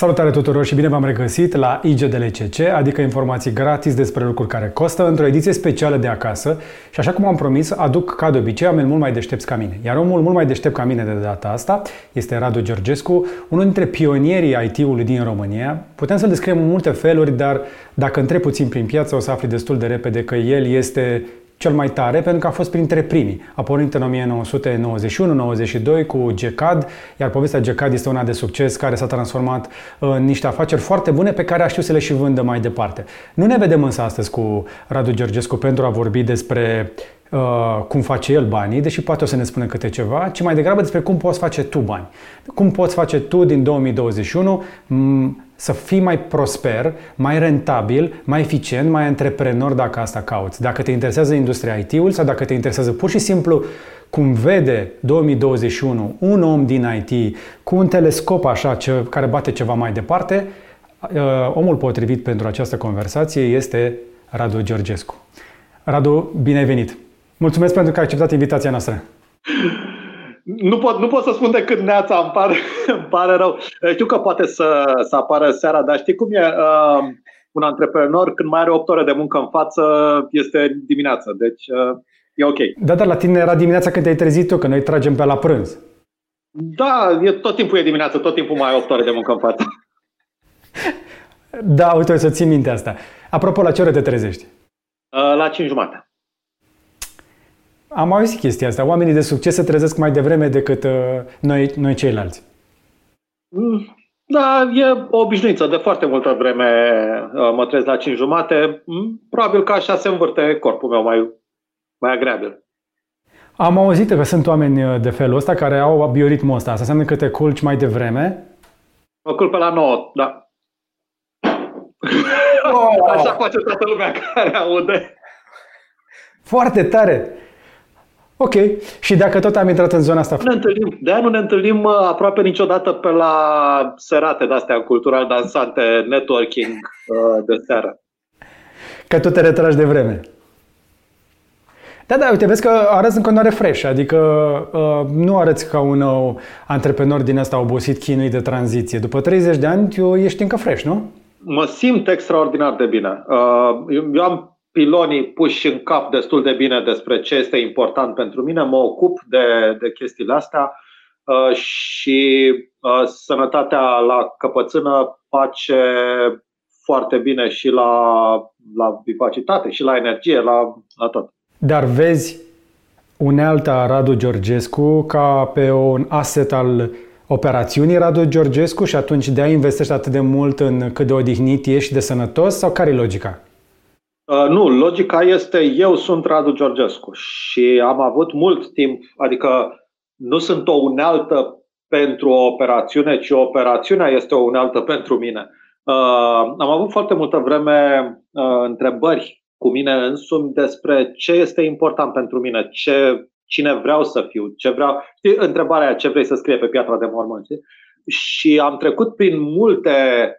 Salutare tuturor și bine v-am regăsit la IGDLCC, adică informații gratis despre lucruri care costă, într-o ediție specială de acasă și așa cum am promis, aduc ca de obicei oameni mult mai deștepți ca mine. Iar omul mult mai deștept ca mine de data asta este Radu Georgescu, unul dintre pionierii IT-ului din România. Putem să-l descriem în multe feluri, dar dacă întrebi puțin prin piață o să afli destul de repede că el este cel mai tare pentru că a fost printre primii. A pornit în 1991-92 cu GCAD, iar povestea GCAD este una de succes care s-a transformat în niște afaceri foarte bune pe care aș știut să le și vândă mai departe. Nu ne vedem însă astăzi cu Radu Georgescu pentru a vorbi despre uh, cum face el banii, deși poate o să ne spună câte ceva, ci mai degrabă despre cum poți face tu bani. Cum poți face tu din 2021 m- să fii mai prosper, mai rentabil, mai eficient, mai antreprenor dacă asta cauți. Dacă te interesează industria IT-ului sau dacă te interesează pur și simplu cum vede 2021 un om din IT cu un telescop așa ce, care bate ceva mai departe, uh, omul potrivit pentru această conversație este Radu Georgescu. Radu, bine ai venit! Mulțumesc pentru că ai acceptat invitația noastră. Nu pot, nu pot să spun decât neața, îmi pare, îmi pare rău. Știu că poate să, să apară seara, dar știi cum e? Uh, un antreprenor, când mai are 8 ore de muncă în față, este dimineața. Deci uh, e ok. Da, dar la tine era dimineața când te-ai trezit tu, că noi tragem pe la prânz. Da, e, tot timpul e dimineață, tot timpul mai ai 8 ore de muncă în față. Da, uite, să ții minte asta. Apropo, la ce ore te trezești? Uh, la 5 jumate. Am auzit chestia asta. Oamenii de succes se trezesc mai devreme decât uh, noi, noi ceilalți. Mm, da, e o obișnuință. De foarte multă vreme uh, mă trezesc la 5 jumate. Mm, probabil că așa se învârte corpul meu mai, mai agreabil. Am auzit că sunt oameni uh, de felul ăsta care au bioritmul ăsta. Asta înseamnă că te culci mai devreme? Mă culc pe la 9, da. Oh! Așa face toată lumea care aude. Foarte tare! Ok. Și dacă tot am intrat în zona asta... Nu ne întâlnim, de nu ne întâlnim uh, aproape niciodată pe la serate de-astea cultural dansante, networking uh, de seară. Că tu te retragi de vreme. Da, da, uite, vezi că arăți în continuare fresh, adică uh, nu arăți ca un uh, antreprenor din ăsta obosit chinui de tranziție. După 30 de ani, tu ești încă fresh, nu? Mă simt extraordinar de bine. Uh, eu am pilonii puși în cap destul de bine despre ce este important pentru mine, mă ocup de, de chestiile astea uh, și uh, sănătatea la căpățână face foarte bine și la, la vivacitate, și la energie, la, la tot. Dar vezi unealta Radu Georgescu ca pe un asset al operațiunii Radu Georgescu și atunci de a investești atât de mult în cât de odihnit ești și de sănătos sau care e logica? Uh, nu, logica este eu sunt Radu Georgescu și am avut mult timp, adică nu sunt o unealtă pentru o operațiune, ci operațiunea este o unealtă pentru mine. Uh, am avut foarte multă vreme uh, întrebări cu mine însumi despre ce este important pentru mine, ce, cine vreau să fiu, ce vreau. Știi, întrebarea ce vrei să scrie pe piatra de mormânt. Și am trecut prin multe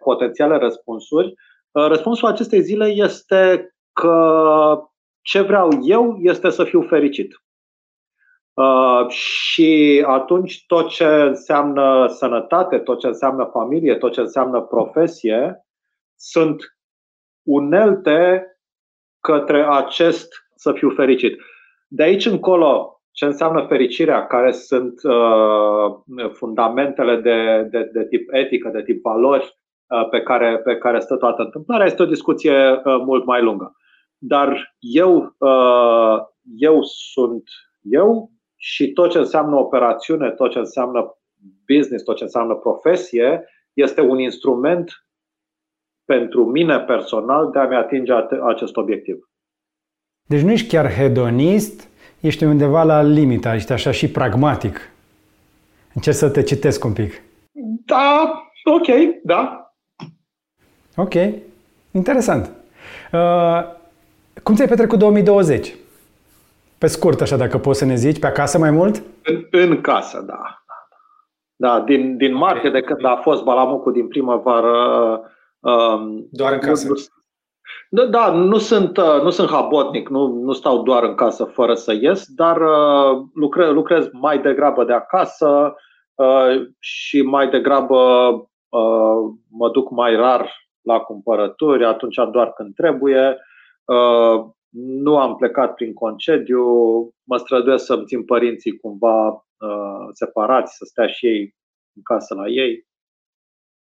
potențiale răspunsuri. Răspunsul acestei zile este că ce vreau eu este să fiu fericit. Uh, și atunci tot ce înseamnă sănătate, tot ce înseamnă familie, tot ce înseamnă profesie, sunt unelte către acest să fiu fericit. De aici încolo, ce înseamnă fericirea, care sunt uh, fundamentele de, de, de tip etică, de tip valori uh, pe, care, pe care stă toată întâmplarea, este o discuție uh, mult mai lungă dar eu, uh, eu sunt eu și tot ce înseamnă operațiune, tot ce înseamnă business, tot ce înseamnă profesie, este un instrument pentru mine personal de a-mi atinge acest obiectiv. Deci nu ești chiar hedonist, ești undeva la limita, ești așa și pragmatic. Încerc să te citesc un pic. Da, ok, da. Ok, interesant. Uh, cum ți-ai petrecut 2020? Pe scurt, așa, dacă poți să ne zici, pe acasă mai mult? În, în casă, da. Da, din, din martie, de când a fost balamucul din primăvară. Um, doar în casă? Da, da nu, sunt, uh, nu sunt habotnic, nu, nu stau doar în casă fără să ies, dar uh, lucrez, lucrez mai degrabă de acasă uh, și mai degrabă mă duc mai rar la cumpărături, atunci doar când trebuie. Nu am plecat prin concediu, mă străduiesc să-mi țin părinții cumva separați, să stea și ei în casă la ei.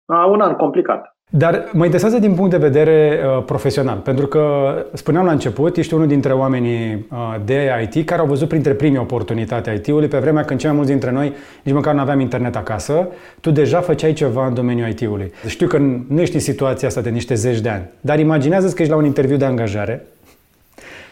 Un an complicat. Dar mă interesează din punct de vedere uh, profesional, pentru că spuneam la început, ești unul dintre oamenii uh, de IT care au văzut printre primii oportunitatea IT-ului pe vremea când cei mai mulți dintre noi nici măcar nu aveam internet acasă, tu deja făceai ceva în domeniul IT-ului. Știu că nu ești în situația asta de niște zeci de ani, dar imaginează că ești la un interviu de angajare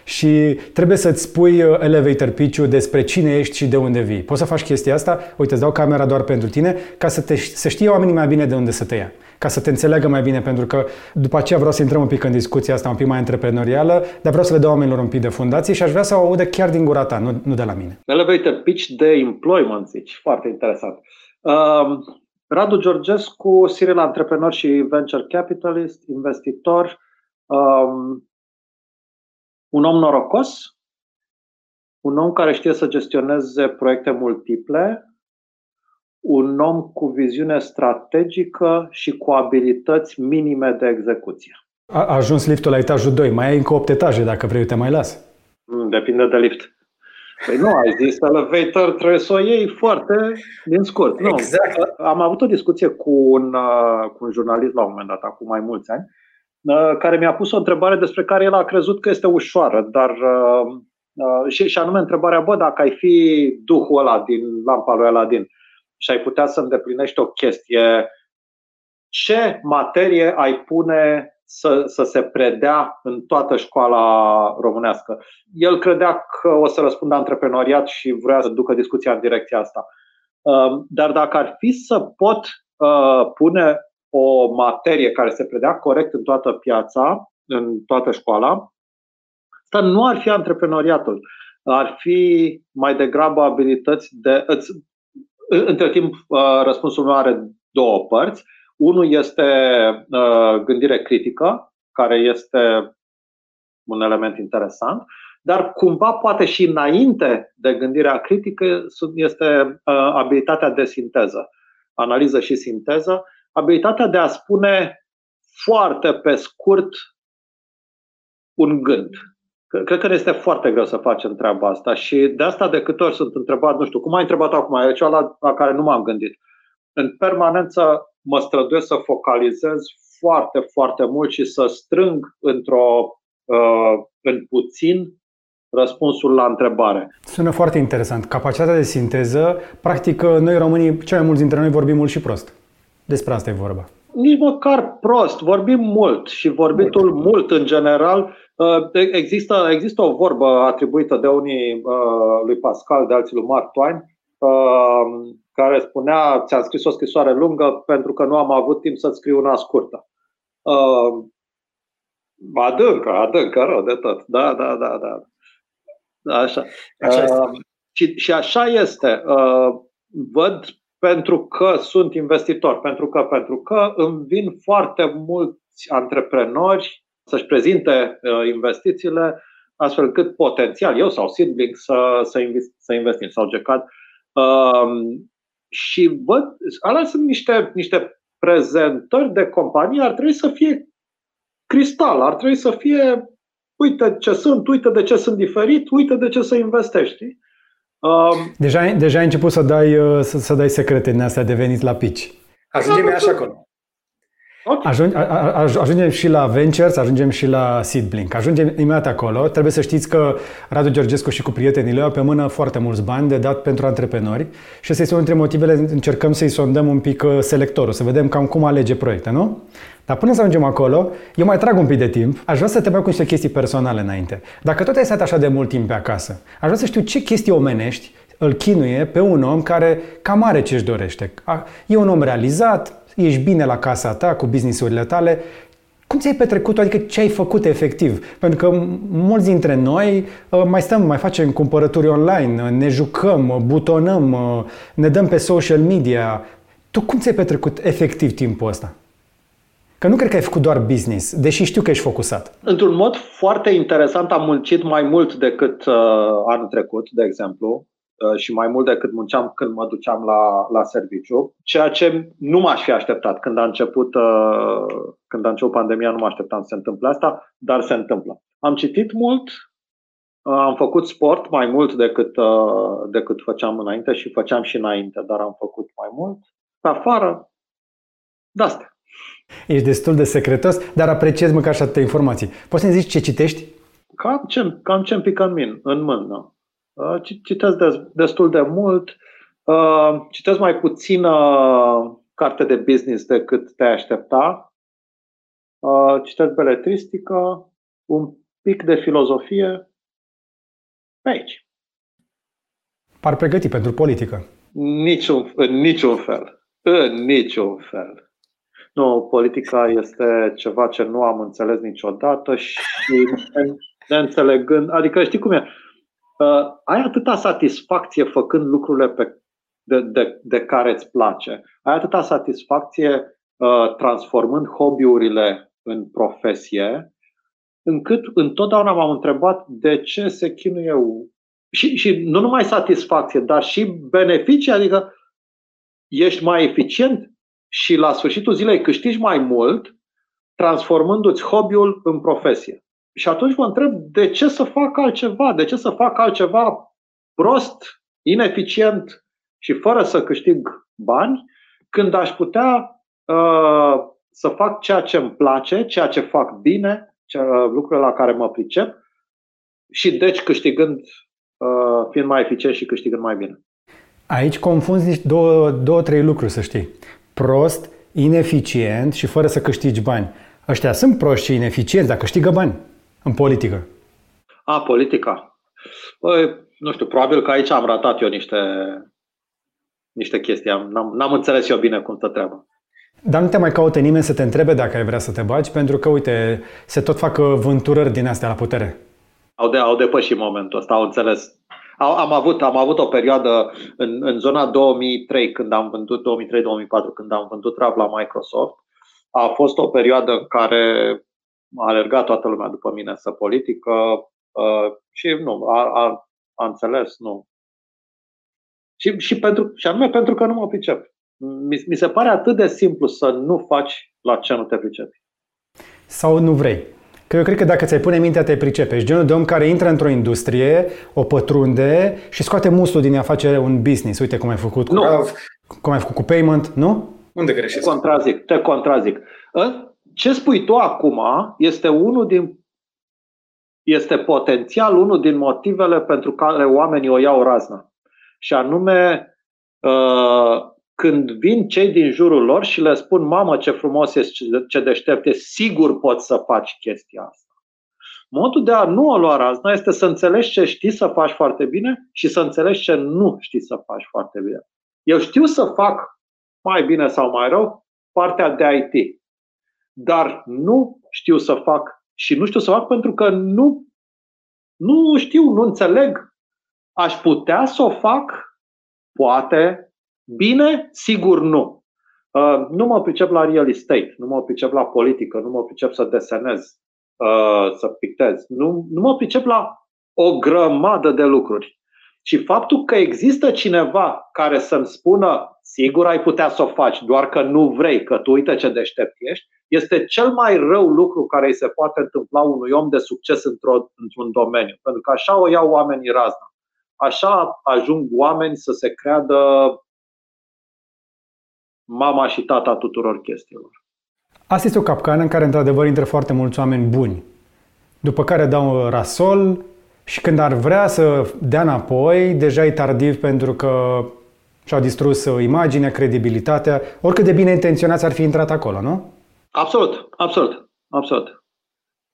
și trebuie să-ți spui uh, elevator pitch-ul despre cine ești și de unde vii. Poți să faci chestia asta? Uite, îți dau camera doar pentru tine ca să, te, să știe oamenii mai bine de unde să te ia ca să te înțeleagă mai bine, pentru că după aceea vreau să intrăm un pic în discuția asta un pic mai antreprenorială, dar vreau să le dau oamenilor un pic de fundație și aș vrea să o audă chiar din gura ta, nu, nu de la mine. Elevator pitch de employment, zici. Foarte interesant. Um, Radu Georgescu, serial antreprenor și venture capitalist, investitor, um, un om norocos, un om care știe să gestioneze proiecte multiple, un om cu viziune strategică și cu abilități minime de execuție. A ajuns liftul la etajul 2. Mai ai încă 8 etaje dacă vrei, te mai las. Mm, depinde de lift. Păi nu, ai zis elevator, trebuie să o iei foarte din scurt. Nu. Exact. Am avut o discuție cu un, uh, cu un jurnalist la un moment dat, acum mai mulți ani, uh, care mi-a pus o întrebare despre care el a crezut că este ușoară, dar uh, și, și anume întrebarea, bă, dacă ai fi duhul ăla din lampa lui Aladin, și ai putea să îndeplinești o chestie, ce materie ai pune să, să se predea în toată școala românească? El credea că o să răspundă antreprenoriat și vrea să ducă discuția în direcția asta. Um, dar dacă ar fi să pot uh, pune o materie care se predea corect în toată piața, în toată școala, asta nu ar fi antreprenoriatul. Ar fi mai degrabă abilități de. Îți între timp, uh, răspunsul meu are două părți. Unul este uh, gândire critică, care este un element interesant, dar cumva poate și înainte de gândirea critică este uh, abilitatea de sinteză, analiză și sinteză, abilitatea de a spune foarte pe scurt un gând, Cred că este foarte greu să facem treaba asta și de asta de câte ori sunt întrebat, nu știu, cum ai întrebat acum, e cea la, la care nu m-am gândit. În permanență mă străduiesc să focalizez foarte, foarte mult și să strâng într-o, uh, în puțin răspunsul la întrebare. Sună foarte interesant. Capacitatea de sinteză, practic noi românii, cei mai mulți dintre noi vorbim mult și prost. Despre asta e vorba. Nici măcar prost, vorbim mult și vorbitul mult, mult în general Uh, există, există o vorbă atribuită de unii uh, lui Pascal, de alții lui Mark Twain, uh, care spunea, ți-am scris o scrisoare lungă pentru că nu am avut timp să-ți scriu una scurtă. Adâncă, adâncă, rău de tot. Da, da, da, da. Așa. așa este. și, și așa este. Văd pentru că sunt investitor, pentru că, pentru că îmi vin foarte mulți antreprenori să-și prezinte uh, investițiile astfel încât potențial eu sau Seedlink să, să, invest, să investim sau GECAD. Um, și văd, alea sunt niște, niște prezentări de companie, ar trebui să fie cristal, ar trebui să fie uite ce sunt, uite de ce sunt diferit, uite de ce să investești. Um, deja, deja ai început să dai, uh, să, să dai secrete din astea de venit la pitch. Ajungem așa acolo. Okay. Ajung, ajungem și la Ventures, ajungem și la Seedblink. Ajungem imediat acolo. Trebuie să știți că Radu Georgescu și cu prietenii lui au pe mână foarte mulți bani de dat pentru antreprenori și asta este unul dintre motivele, încercăm să-i sondăm un pic uh, selectorul, să vedem cam cum alege proiecte, nu? Dar până să ajungem acolo, eu mai trag un pic de timp. Aș vrea să te mai cu niște chestii personale înainte. Dacă tot ai stat așa de mult timp pe acasă, aș vrea să știu ce chestii omenești îl chinuie pe un om care cam are ce-și dorește. E un om realizat, ești bine la casa ta, cu businessurile tale, cum ți-ai petrecut adică ce ai făcut efectiv? Pentru că mulți dintre noi uh, mai stăm, mai facem cumpărături online, uh, ne jucăm, uh, butonăm, ne dăm pe social media. Tu cum ți-ai petrecut efectiv timpul ăsta? Că nu cred că ai făcut doar business, deși știu că ești focusat. Într-un mod foarte interesant am muncit mai mult decât uh, anul trecut, de exemplu. Uh, și mai mult decât munceam când mă duceam la, la serviciu, ceea ce nu m-aș fi așteptat. Când a început, uh, când a început pandemia, nu mă așteptam să se întâmple asta, dar se întâmplă. Am citit mult, am făcut sport mai mult decât, decât făceam înainte și făceam și înainte, dar am făcut mai mult. Pe afară, de asta. Ești destul de secretos, dar apreciez măcar și atâtea informații. Poți să-mi zici ce citești? Cam ce, cam ce pică în, min, în mână. Uh, citesc destul de mult. Uh, citesc mai puțină carte de business decât te aștepta. Uh, citesc beletristică, un pic de filozofie. Pe aici. Par pregătit pentru politică. Niciun, în niciun fel. În niciun fel. Nu, politica este ceva ce nu am înțeles niciodată și neînțelegând, adică știi cum e, uh, ai atâta satisfacție făcând lucrurile pe, de, de, de care îți place, ai atâta satisfacție uh, transformând hobby-urile în profesie, încât întotdeauna m-am întrebat de ce se chinuie și, și nu numai satisfacție, dar și beneficii, adică ești mai eficient și la sfârșitul zilei câștigi mai mult transformându-ți hobby-ul în profesie. Și atunci mă întreb de ce să fac altceva, de ce să fac altceva prost, ineficient și fără să câștig bani, când aș putea uh, să fac ceea ce îmi place, ceea ce fac bine, ce, uh, lucrurile la care mă pricep și deci câștigând, uh, fiind mai eficient și câștigând mai bine. Aici confunzi două, două, trei lucruri, să știi prost, ineficient și fără să câștigi bani. Ăștia sunt proști și ineficienți, dar câștigă bani în politică. A, politica. Păi, nu știu, probabil că aici am ratat eu niște, niște chestii. N-am, n-am înțeles eu bine cum stă treaba. Dar nu te mai caută nimeni să te întrebe dacă ai vrea să te bagi, pentru că, uite, se tot fac vânturări din astea la putere. Au, de, au depășit momentul ăsta, au înțeles am avut, am avut o perioadă în, în zona 2003, când am vândut, 2003-2004, când am vândut RAV la Microsoft. A fost o perioadă în care a alergat toată lumea după mine să politică uh, și nu, a, a, a înțeles, nu. Și, și, pentru, și anume pentru că nu mă pricep. Mi, mi se pare atât de simplu să nu faci la ce nu te pricepi. Sau nu vrei. Că eu cred că dacă ți-ai pune mintea, te pricepe. Ești genul de om care intră într-o industrie, o pătrunde și scoate mustul din a face un business. Uite cum ai făcut cu nu. cum ai făcut cu payment, nu? Unde greșești? Te contrazic, te contrazic. Ă? Ce spui tu acum este unul din este potențial unul din motivele pentru care oamenii o iau razna. Și anume, ă, când vin cei din jurul lor și le spun, mamă, ce frumos e, ce deștept e, sigur poți să faci chestia asta. Modul de a nu o lua razna este să înțelegi ce știi să faci foarte bine și să înțelegi ce nu știi să faci foarte bine. Eu știu să fac mai bine sau mai rău partea de IT, dar nu știu să fac și nu știu să fac pentru că nu, nu știu, nu înțeleg. Aș putea să o fac, poate, Bine? Sigur nu. Uh, nu mă pricep la real estate, nu mă pricep la politică, nu mă pricep să desenez, uh, să pictez. Nu, nu mă pricep la o grămadă de lucruri. Și faptul că există cineva care să-mi spună sigur ai putea să o faci, doar că nu vrei, că tu uite ce deștept ești, este cel mai rău lucru care îi se poate întâmpla unui om de succes într-o, într-un domeniu. Pentru că așa o iau oamenii razna. Așa ajung oameni să se creadă mama și tata tuturor chestiilor. Asta este o capcană în care, într-adevăr, intră foarte mulți oameni buni, după care dau rasol și când ar vrea să dea înapoi, deja e tardiv pentru că și-au distrus imaginea, credibilitatea, oricât de bine intenționați ar fi intrat acolo, nu? Absolut, absolut, absolut.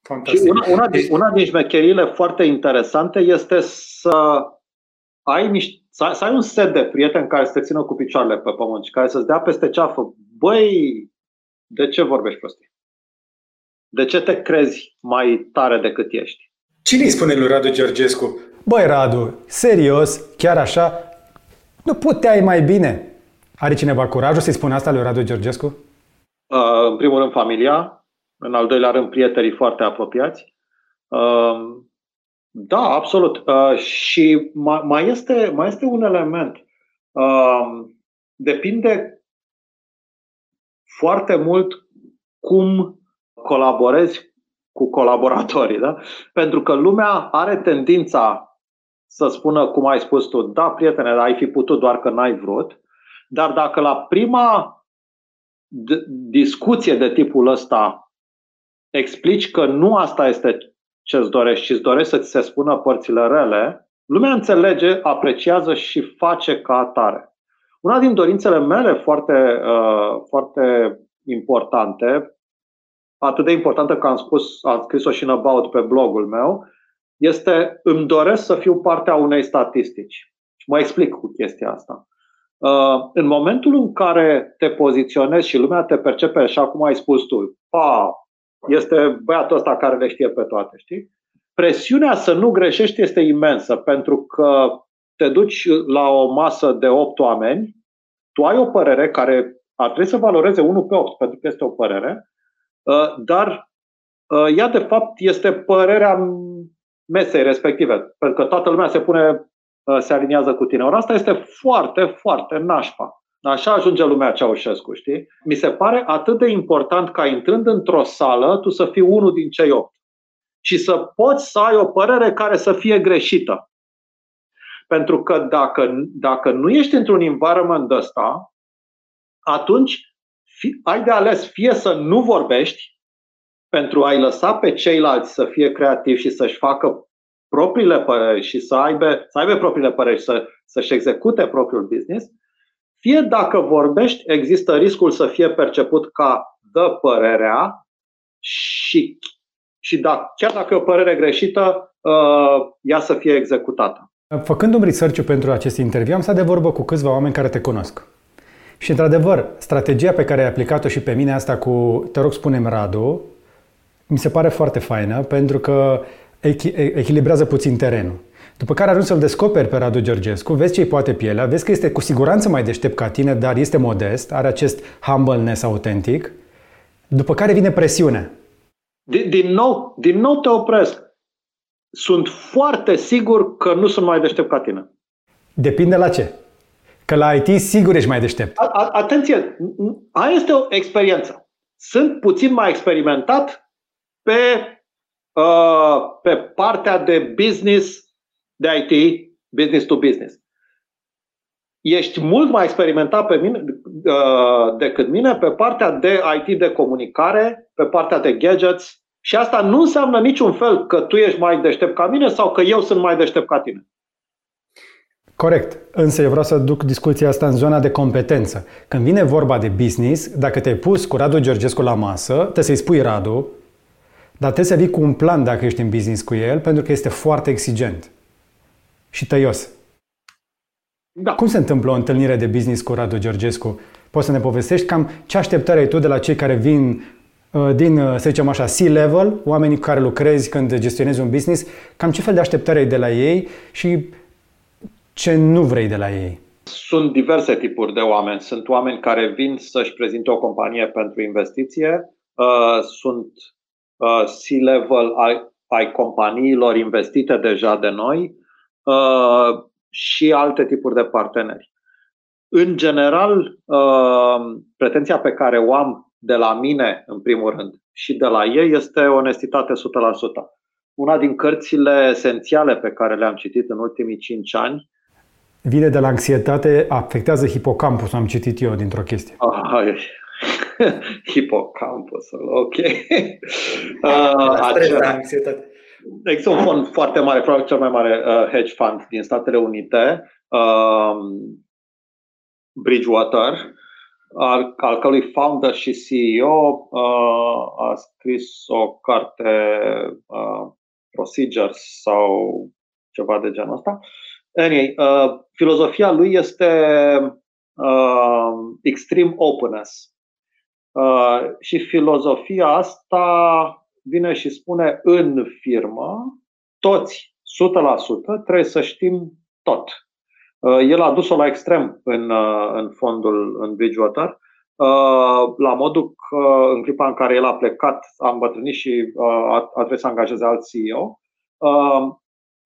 Fantastic. Și una, una, din, una din șmecherile foarte interesante este să ai niște să, să ai un set de prieteni care să te țină cu picioarele pe pământ și care să-ți dea peste ceafă. Băi, de ce vorbești prostii? De ce te crezi mai tare decât ești? Cine îi spune lui Radu Georgescu? Băi, Radu, serios, chiar așa, nu puteai mai bine? Are cineva curajul să-i spună asta lui Radu Georgescu? Uh, în primul rând, familia. În al doilea rând, prietenii foarte apropiați. Uh, Da, absolut. Uh, și mai, mai, este, mai este un element. Uh, depinde foarte mult cum colaborezi cu colaboratorii. Da? Pentru că lumea are tendința să spună, cum ai spus tu, da, prietene, ai fi putut doar că n-ai vrut, dar dacă la prima discuție de tipul ăsta explici că nu asta este ce îți dorești, ci îți dorești să ți se spună părțile rele, lumea înțelege, apreciază și face ca atare. Una din dorințele mele foarte, uh, foarte importante, atât de importantă că am spus, am scris-o și în about pe blogul meu, este îmi doresc să fiu partea unei statistici. Și mă explic cu chestia asta. Uh, în momentul în care te poziționezi și lumea te percepe așa cum ai spus tu, pa, este băiatul ăsta care le știe pe toate, știi? Presiunea să nu greșești este imensă, pentru că te duci la o masă de 8 oameni, tu ai o părere care ar trebui să valoreze 1 pe 8, pentru că este o părere, uh, dar uh, ea de fapt este părerea mesei respective, pentru că toată lumea se pune, uh, se aliniază cu tine. Ori asta este foarte, foarte nașpa. Așa ajunge lumea Ceaușescu, știi? Mi se pare atât de important ca intrând într-o sală, tu să fii unul din cei opt. Și să poți să ai o părere care să fie greșită. Pentru că dacă, dacă nu ești într-un environment ăsta, atunci fi, ai de ales fie să nu vorbești pentru a-i lăsa pe ceilalți să fie creativi și să-și facă propriile păreri și să aibă, să aibă propriile păreri și să, să-și execute propriul business, fie dacă vorbești, există riscul să fie perceput ca dă părerea și, și da, chiar dacă e o părere greșită, uh, ea să fie executată. Făcând un research pentru acest interviu, am stat de vorbă cu câțiva oameni care te cunosc. Și, într-adevăr, strategia pe care ai aplicat-o și pe mine, asta cu, te rog, spunem Radu, mi se pare foarte faină pentru că echilibrează puțin terenul. După care ajungi să-l descoperi pe Radu Georgescu, vezi ce-i poate pielea, vezi că este cu siguranță mai deștept ca tine, dar este modest, are acest humbleness autentic, după care vine presiunea. Din, din, nou, din nou te opresc. Sunt foarte sigur că nu sunt mai deștept ca tine. Depinde la ce. Că la IT sigur ești mai deștept. A, a, atenție, aia este o experiență. Sunt puțin mai experimentat pe, uh, pe partea de business de IT, business to business. Ești mult mai experimentat pe mine, uh, decât mine pe partea de IT de comunicare, pe partea de gadgets și asta nu înseamnă niciun fel că tu ești mai deștept ca mine sau că eu sunt mai deștept ca tine. Corect. Însă eu vreau să duc discuția asta în zona de competență. Când vine vorba de business, dacă te-ai pus cu Radu Georgescu la masă, trebuie să-i spui Radu, dar trebuie să vii cu un plan dacă ești în business cu el, pentru că este foarte exigent și tăios. Da. Cum se întâmplă o întâlnire de business cu Radu Georgescu? Poți să ne povestești cam ce așteptări ai tu de la cei care vin uh, din, uh, să zicem așa, C-level, oamenii cu care lucrezi când gestionezi un business, cam ce fel de așteptări ai de la ei și ce nu vrei de la ei? Sunt diverse tipuri de oameni. Sunt oameni care vin să-și prezinte o companie pentru investiție, uh, sunt Uh, C-level ai, ai companiilor investite deja de noi uh, și alte tipuri de parteneri. În general, uh, pretenția pe care o am de la mine, în primul rând, și de la ei este onestitate 100%. Una din cărțile esențiale pe care le-am citit în ultimii 5 ani Vine de la anxietate, afectează hipocampusul, am citit eu dintr-o chestie. Ah, Hipocampusul, ok. Uh, acela, Există un fond foarte mare, probabil cel mai mare uh, hedge fund din Statele Unite, uh, Bridgewater, al, al cărui founder și CEO uh, a scris o carte uh, Procedures sau ceva de genul ăsta. Anyway, uh, filozofia lui este uh, extreme openness. Uh, și filozofia asta vine și spune în firmă, toți, 100%, trebuie să știm tot. Uh, el a dus-o la extrem în, uh, în fondul în Bridgewater, la modul că în clipa în care el a plecat, a îmbătrânit și a, a trebuit să angajeze alt CEO.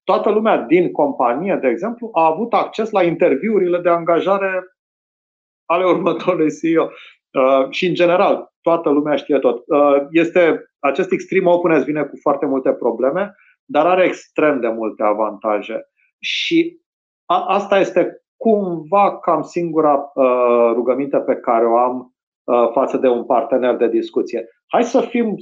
toată lumea din companie, de exemplu, a avut acces la interviurile de angajare ale următorului CEO. Uh, și, în general, toată lumea știe tot. Uh, este, acest extreme openness vine cu foarte multe probleme, dar are extrem de multe avantaje. Și a, asta este cumva cam singura uh, rugăminte pe care o am uh, față de un partener de discuție. Hai să fim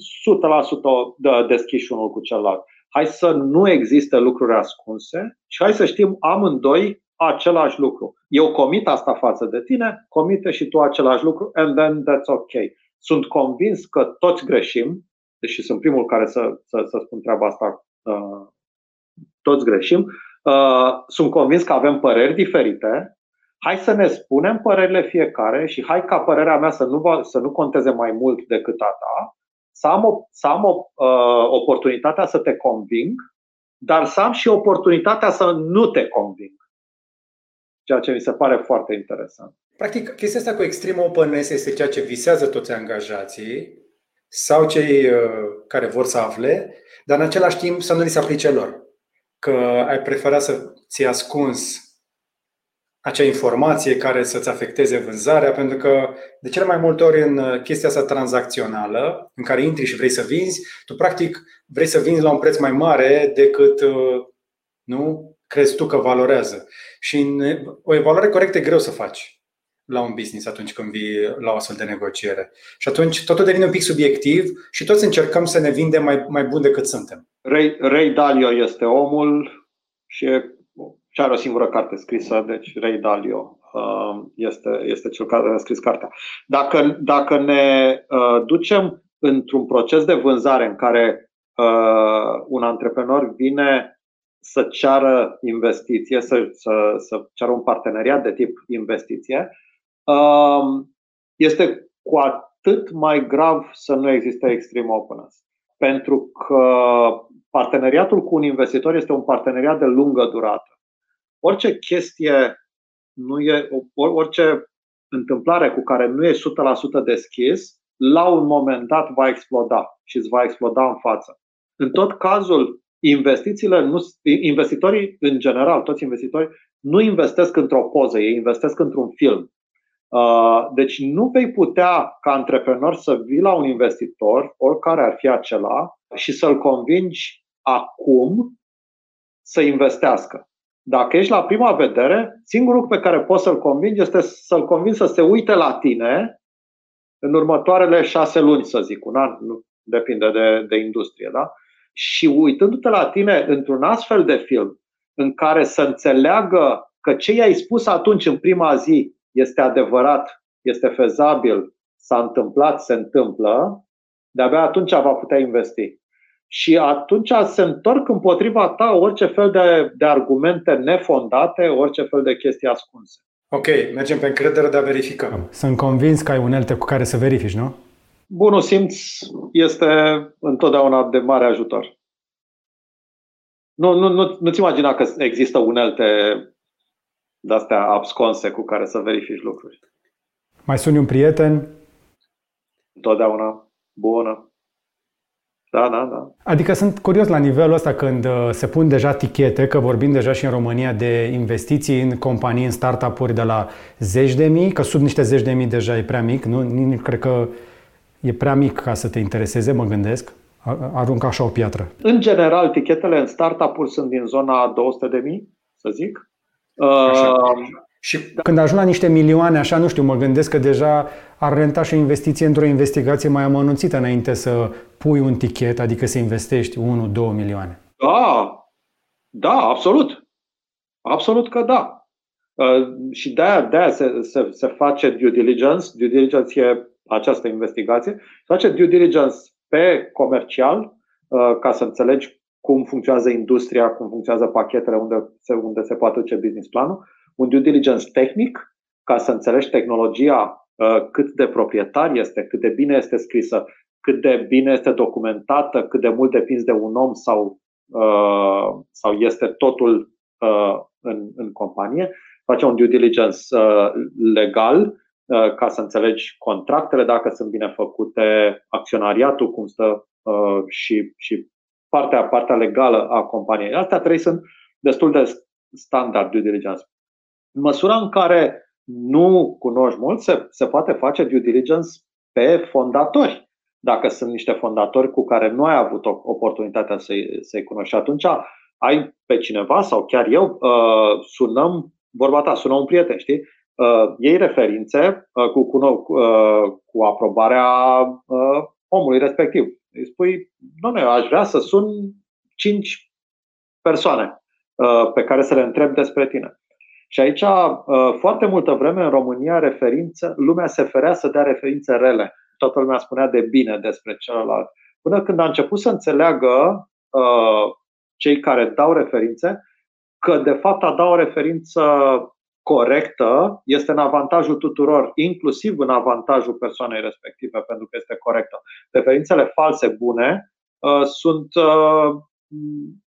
100% deschiși unul cu celălalt. Hai să nu existe lucruri ascunse și hai să știm amândoi același lucru. Eu comit asta față de tine, comite și tu același lucru, and then that's ok. Sunt convins că toți greșim, deși sunt primul care să, să, să spun treaba asta, uh, toți greșim. Uh, sunt convins că avem păreri diferite. Hai să ne spunem părerile fiecare și hai ca părerea mea să nu, să nu conteze mai mult decât a ta, să am, o, să am o, uh, oportunitatea să te conving, dar să am și oportunitatea să nu te conving ceea ce mi se pare foarte interesant. Practic, chestia asta cu extreme openness este ceea ce visează toți angajații sau cei uh, care vor să afle, dar în același timp să nu li se aplice lor. Că ai prefera să ți ascuns acea informație care să-ți afecteze vânzarea, pentru că de cele mai multe ori în uh, chestia asta tranzacțională, în care intri și vrei să vinzi, tu practic vrei să vinzi la un preț mai mare decât uh, nu crezi tu că valorează. Și o evaluare corectă e greu să faci la un business atunci când vii la o astfel de negociere. Și atunci totul devine un pic subiectiv și toți încercăm să ne vindem mai, mai bun decât suntem. Ray, Ray Dalio este omul și, și are o singură carte scrisă, deci Ray Dalio uh, este, este cel care a scris cartea. Dacă, dacă ne uh, ducem într-un proces de vânzare în care uh, un antreprenor vine să ceară investiție, să, să, să ceară un parteneriat de tip investiție, um, este cu atât mai grav să nu existe extreme openness. Pentru că parteneriatul cu un investitor este un parteneriat de lungă durată. Orice chestie nu e, orice întâmplare cu care nu e 100% deschis, la un moment dat va exploda și îți va exploda în față. În tot cazul, investițiile nu, investitorii în general, toți investitorii, nu investesc într-o poză, ei investesc într-un film. Uh, deci nu vei putea ca antreprenor să vii la un investitor, oricare ar fi acela, și să-l convingi acum să investească. Dacă ești la prima vedere, singurul lucru pe care poți să-l convingi este să-l convingi să se uite la tine în următoarele șase luni, să zic, un an, nu depinde de, de industrie, da? Și uitându-te la tine într-un astfel de film în care să înțeleagă că ce i-ai spus atunci în prima zi este adevărat, este fezabil, s-a întâmplat, se întâmplă, de-abia atunci va putea investi. Și atunci se întorc împotriva ta orice fel de, de argumente nefondate, orice fel de chestii ascunse. Ok, mergem pe încredere de a verifica. Sunt convins că ai unelte cu care să verifici, nu? Bunul simț este întotdeauna de mare ajutor. Nu, nu, nu, nu-ți imagina că există unelte de-astea absconse cu care să verifici lucruri. Mai suni un prieten? Întotdeauna. Bună. Da, da, da. Adică sunt curios la nivelul ăsta când uh, se pun deja tichete, că vorbim deja și în România de investiții în companii, în startup-uri de la zeci de mii, că sub niște zeci de mii deja e prea mic, nu? Nici cred că e prea mic ca să te intereseze, mă gândesc, arunc așa o piatră. În general, tichetele în startup-uri sunt din zona 200 de mii, să zic. Așa. Uh, și când ajung la niște milioane, așa, nu știu, mă gândesc că deja ar renta și o investiție într-o investigație mai amănunțită înainte să pui un tichet, adică să investești 1-2 milioane. Da, da, absolut. Absolut că da. Uh, și de-aia, de-aia se, se, se face due diligence. Due diligence e această investigație, să face due diligence pe comercial uh, ca să înțelegi cum funcționează industria, cum funcționează pachetele, unde se, unde se poate duce business planul, un due diligence tehnic ca să înțelegi tehnologia uh, cât de proprietar este, cât de bine este scrisă, cât de bine este documentată, cât de mult depinzi de un om sau, uh, sau este totul în, în companie. Face un due diligence legal Uh, ca să înțelegi contractele, dacă sunt bine făcute, acționariatul cum stă uh, și, și partea, partea legală a companiei. Astea trei sunt destul de standard due diligence. În măsura în care nu cunoști mult, se, se poate face due diligence pe fondatori. Dacă sunt niște fondatori cu care nu ai avut oportunitatea să-i, să-i cunoști. Și atunci ai pe cineva sau chiar eu, uh, sunăm, vorba ta, sunăm un prieten, știi? Uh, iei referințe uh, cu, cu, uh, cu aprobarea uh, omului respectiv. Îi spui, nu, aș vrea să sun cinci persoane uh, pe care să le întreb despre tine. Și aici, uh, foarte multă vreme în România, referință, lumea se ferea să dea referințe rele. Toată lumea spunea de bine despre celălalt. Până când a început să înțeleagă uh, cei care dau referințe că, de fapt, a da o referință corectă este în avantajul tuturor, inclusiv în avantajul persoanei respective, pentru că este corectă. Referințele false bune uh, sunt, uh,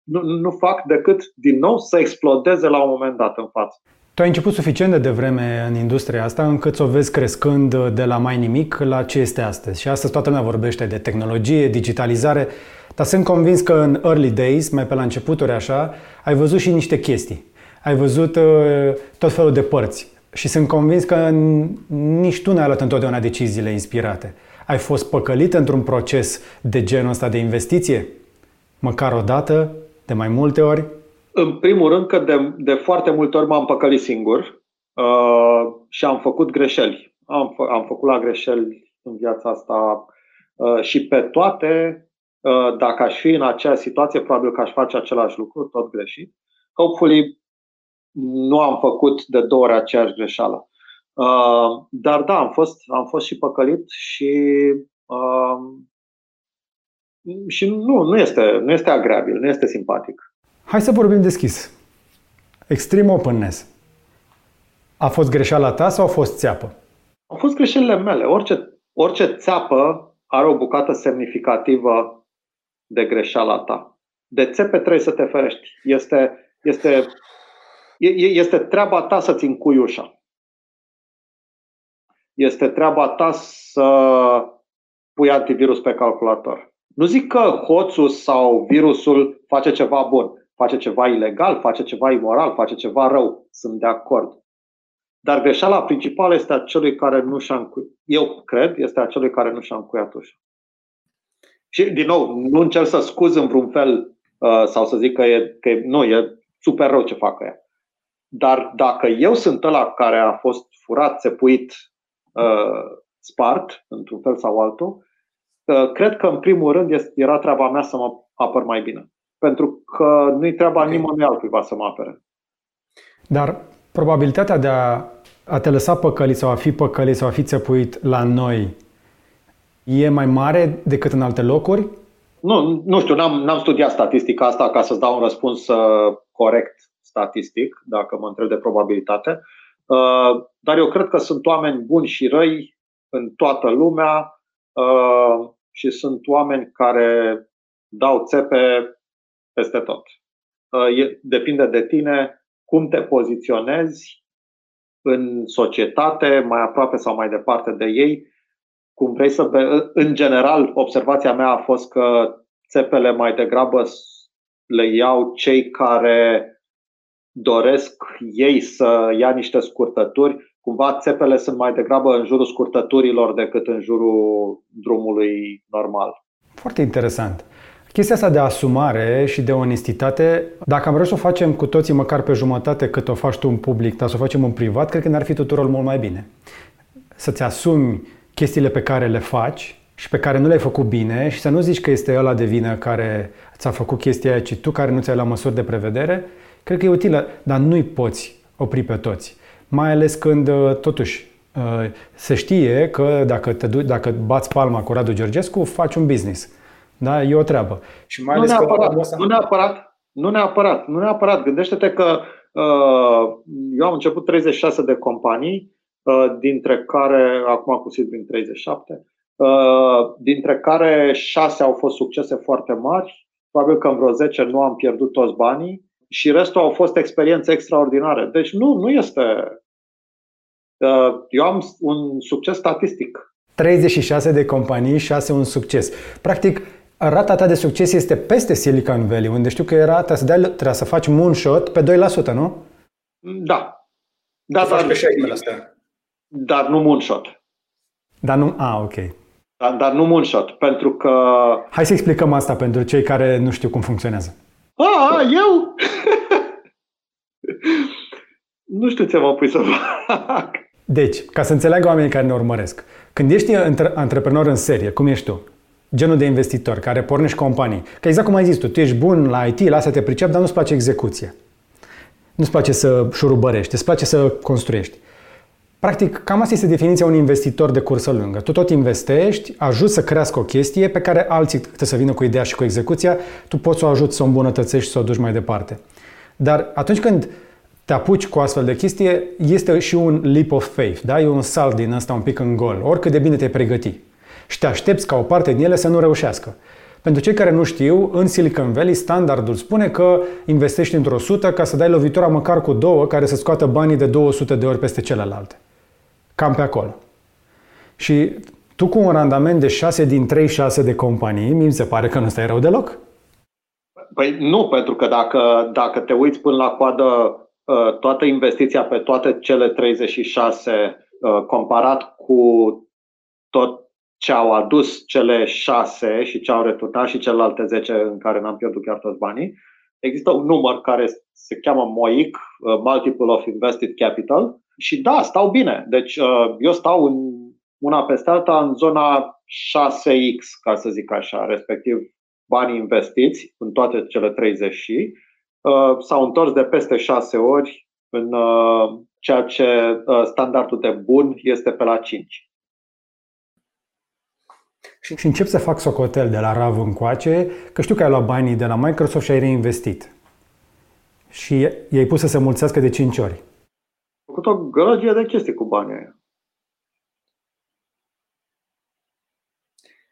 nu, nu fac decât, din nou, să explodeze la un moment dat în față. Tu ai început suficient de devreme în industria asta încât să o vezi crescând de la mai nimic la ce este astăzi. Și astăzi toată lumea vorbește de tehnologie, digitalizare, dar sunt convins că în early days, mai pe la începuturi așa, ai văzut și niște chestii ai văzut uh, tot felul de părți și sunt convins că nici tu n-ai luat întotdeauna deciziile inspirate. Ai fost păcălit într-un proces de genul ăsta de investiție? Măcar o dată, de mai multe ori? În primul rând că de, de foarte multe ori m-am păcălit singur uh, și am făcut greșeli. Am, fă, am făcut la greșeli în viața asta uh, și pe toate, uh, dacă aș fi în acea situație, probabil că aș face același lucru, tot greșit. Hopefully, nu am făcut de două ori aceeași greșeală. Uh, dar da, am fost, am fost și păcălit și, uh, și nu, nu, este, nu este agreabil, nu este simpatic. Hai să vorbim deschis. Extreme openness. A fost greșeala ta sau a fost țeapă? Au fost greșelile mele. Orice, orice țeapă are o bucată semnificativă de greșeala ta. De țepe trebuie să te ferești. Este, este este treaba ta să-ți încui ușa. Este treaba ta să pui antivirus pe calculator. Nu zic că hoțul sau virusul face ceva bun, face ceva ilegal, face ceva imoral, face ceva rău. Sunt de acord. Dar greșeala principală este a celui care nu și-a încuiat. Eu cred, este a celui care nu și-a încuiat ușa. Și, din nou, nu încerc să scuz în vreun fel uh, sau să zic că, e, că e, nu, e super rău ce fac ea. Dar dacă eu sunt ăla care a fost furat, țepuit, uh, spart, într-un fel sau altul, uh, cred că în primul rând era treaba mea să mă apăr mai bine. Pentru că nu-i treaba okay. nimănui altcuiva să mă apere. Dar probabilitatea de a, a te lăsa păcălit sau a fi păcălit sau a fi țepuit la noi e mai mare decât în alte locuri? Nu, nu știu, n-am, n-am studiat statistica asta ca să-ți dau un răspuns uh, corect statistic, dacă mă întreb de probabilitate. Uh, dar eu cred că sunt oameni buni și răi în toată lumea uh, și sunt oameni care dau țepe peste tot. Uh, depinde de tine cum te poziționezi în societate, mai aproape sau mai departe de ei, cum vrei să. În general, observația mea a fost că țepele mai degrabă le iau cei care doresc ei să ia niște scurtături, cumva țepele sunt mai degrabă în jurul scurtăturilor decât în jurul drumului normal. Foarte interesant. Chestia asta de asumare și de onestitate, dacă am vrea să o facem cu toții măcar pe jumătate cât o faci tu în public, dar să o facem în privat, cred că ne-ar fi tuturor mult mai bine. Să-ți asumi chestiile pe care le faci și pe care nu le-ai făcut bine și să nu zici că este ăla de vină care ți-a făcut chestia aia, ci tu care nu ți-ai luat măsuri de prevedere Cred că e utilă, dar nu-i poți opri pe toți. Mai ales când, uh, totuși, uh, se știe că dacă, te du- dacă bați palma cu Radu Georgescu, faci un business. Da? E o treabă. Și mai ales nu neapărat, că nu neapărat, nu neapărat, nu neapărat. Gândește-te că uh, eu am început 36 de companii, uh, dintre care, acum cu din 37, uh, dintre care 6 au fost succese foarte mari. Probabil că în vreo 10 nu am pierdut toți banii și restul au fost experiențe extraordinare. Deci nu, nu este. Uh, eu am un succes statistic. 36 de companii, 6 un succes. Practic, rata ta de succes este peste Silicon Valley, unde știu că era, trebuie să, dai, trebuie să faci moonshot pe 2%, nu? Da. Da, dar, pe astea. dar nu moonshot. Dar nu, a, ok. Dar, dar nu moonshot, pentru că... Hai să explicăm asta pentru cei care nu știu cum funcționează. A, eu? nu știu ce mă pui să fac. Deci, ca să înțeleagă oamenii care ne urmăresc, când ești antreprenor în serie, cum ești tu, genul de investitor care pornești companii, că exact cum ai zis tu, tu ești bun la IT, la asta te pricep, dar nu-ți place execuția. Nu-ți place să șurubărești, îți place să construiești. Practic, cam asta este definiția unui investitor de cursă lungă. Tu tot investești, ajuți să crească o chestie pe care alții trebuie să vină cu ideea și cu execuția, tu poți să o ajuți să o îmbunătățești și să o duci mai departe. Dar atunci când te apuci cu astfel de chestie, este și un leap of faith, da? E un salt din ăsta un pic în gol, oricât de bine te pregăti. Și te aștepți ca o parte din ele să nu reușească. Pentru cei care nu știu, în Silicon Valley standardul spune că investești într-o sută ca să dai lovitura măcar cu două care să scoată banii de 200 de ori peste celelalte. Cam pe acolo. Și tu cu un randament de 6 din 36 de companii, mi se pare că nu stai rău deloc. Păi nu, pentru că dacă, dacă te uiți până la coadă Uh, toată investiția pe toate cele 36 uh, comparat cu tot ce au adus cele 6 și ce au returnat și celelalte 10 în care n-am pierdut chiar toți banii, există un număr care se cheamă MOIC, uh, Multiple of Invested Capital, și da, stau bine. Deci eu stau în una peste alta în zona 6X, ca să zic așa, respectiv banii investiți în toate cele 30 și Uh, s-au întors de peste șase ori în uh, ceea ce uh, standardul de bun este pe la 5. Și încep să fac socotel de la RAV încoace, că știu că ai luat banii de la Microsoft și ai reinvestit. Și i-ai pus să se mulțească de 5 ori. Am făcut o gălăgie de chestii cu banii aia.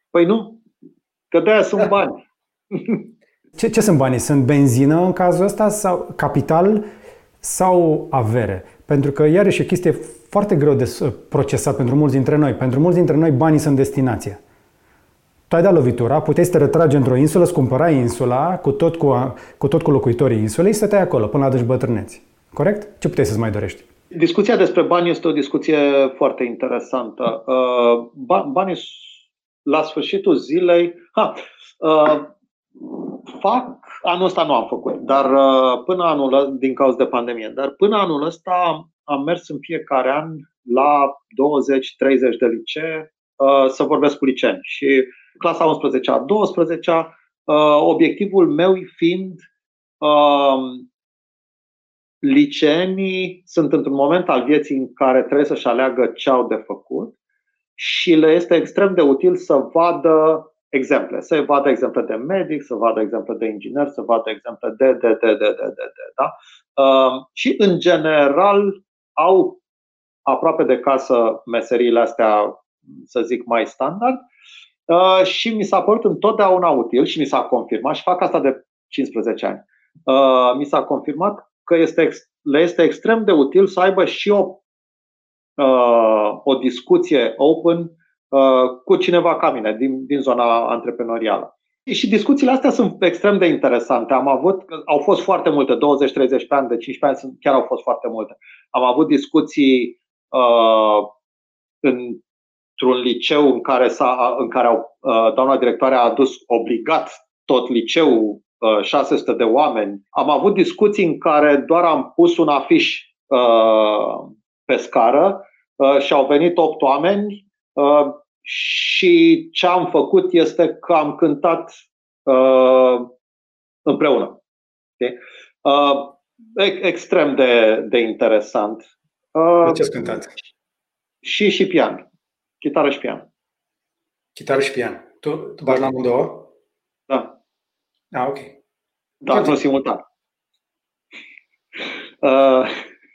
Păi nu, că de-aia sunt bani. Ce, ce sunt banii? Sunt benzină în cazul ăsta sau capital sau avere? Pentru că iarăși e o chestie foarte greu de procesat pentru mulți dintre noi. Pentru mulți dintre noi banii sunt destinația. Tu ai dat lovitura, puteai să te retragi într-o insulă, să cumpărai insula cu tot cu, cu tot cu locuitorii insulei și să stai acolo până la adânci bătrâneți. Corect? Ce puteai să-ți mai dorești? Discuția despre bani este o discuție foarte interesantă. Uh, banii la sfârșitul zilei... Ha, uh, fac, anul ăsta nu am făcut, dar uh, până anul din cauza de pandemie, dar până anul ăsta am mers în fiecare an la 20-30 de licee uh, să vorbesc cu liceeni. Și clasa 11 a 12 uh, obiectivul meu fiind liceenii sunt într-un moment al vieții în care trebuie să-și aleagă ce au de făcut și le este extrem de util să vadă exemple. Să vadă exemple de medic, să vadă exemple de inginer, să vadă exemple de, de, de, de, de, de, de da? Uh, și, în general, au aproape de casă meseriile astea, să zic, mai standard. Uh, și mi s-a părut întotdeauna util și mi s-a confirmat, și fac asta de 15 ani, uh, mi s-a confirmat că este, le este extrem de util să aibă și o, uh, o discuție open Uh, cu cineva ca mine, din, din zona antreprenorială. Și discuțiile astea sunt extrem de interesante. Am avut, au fost foarte multe, 20-30 pe ani, de 15 ani chiar au fost foarte multe. Am avut discuții uh, într-un liceu în care, s-a, în care au, uh, doamna directoare a adus obligat tot liceul, uh, 600 de oameni. Am avut discuții în care doar am pus un afiș uh, pe scară uh, și au venit 8 oameni uh, și ce am făcut este că am cântat uh, împreună. Okay? Uh, extrem de, de interesant. Uh, de ce ați cântat? Și și pian. Chitară și pian. Chitară și pian. Tu, tu bagi la amândouă? Da. Ah, ok. Da, nu simultan. Uh,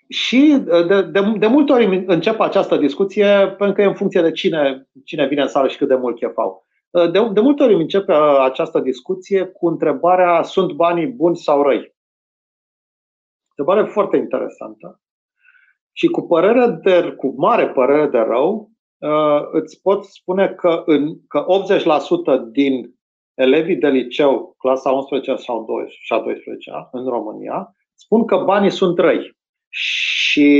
și uh, de, de, de multe ori încep această discuție pentru că e în funcție de cine, cine vine în sală și cât de mult chef au. Uh, de, de multe ori începe uh, această discuție cu întrebarea sunt banii buni sau răi? Întrebare foarte interesantă. Și cu părere de, cu mare părere de rău, îți pot spune că, în, că 80% din elevii de liceu, clasa 11 sau 12, și a 12 în România, spun că banii sunt răi. Și,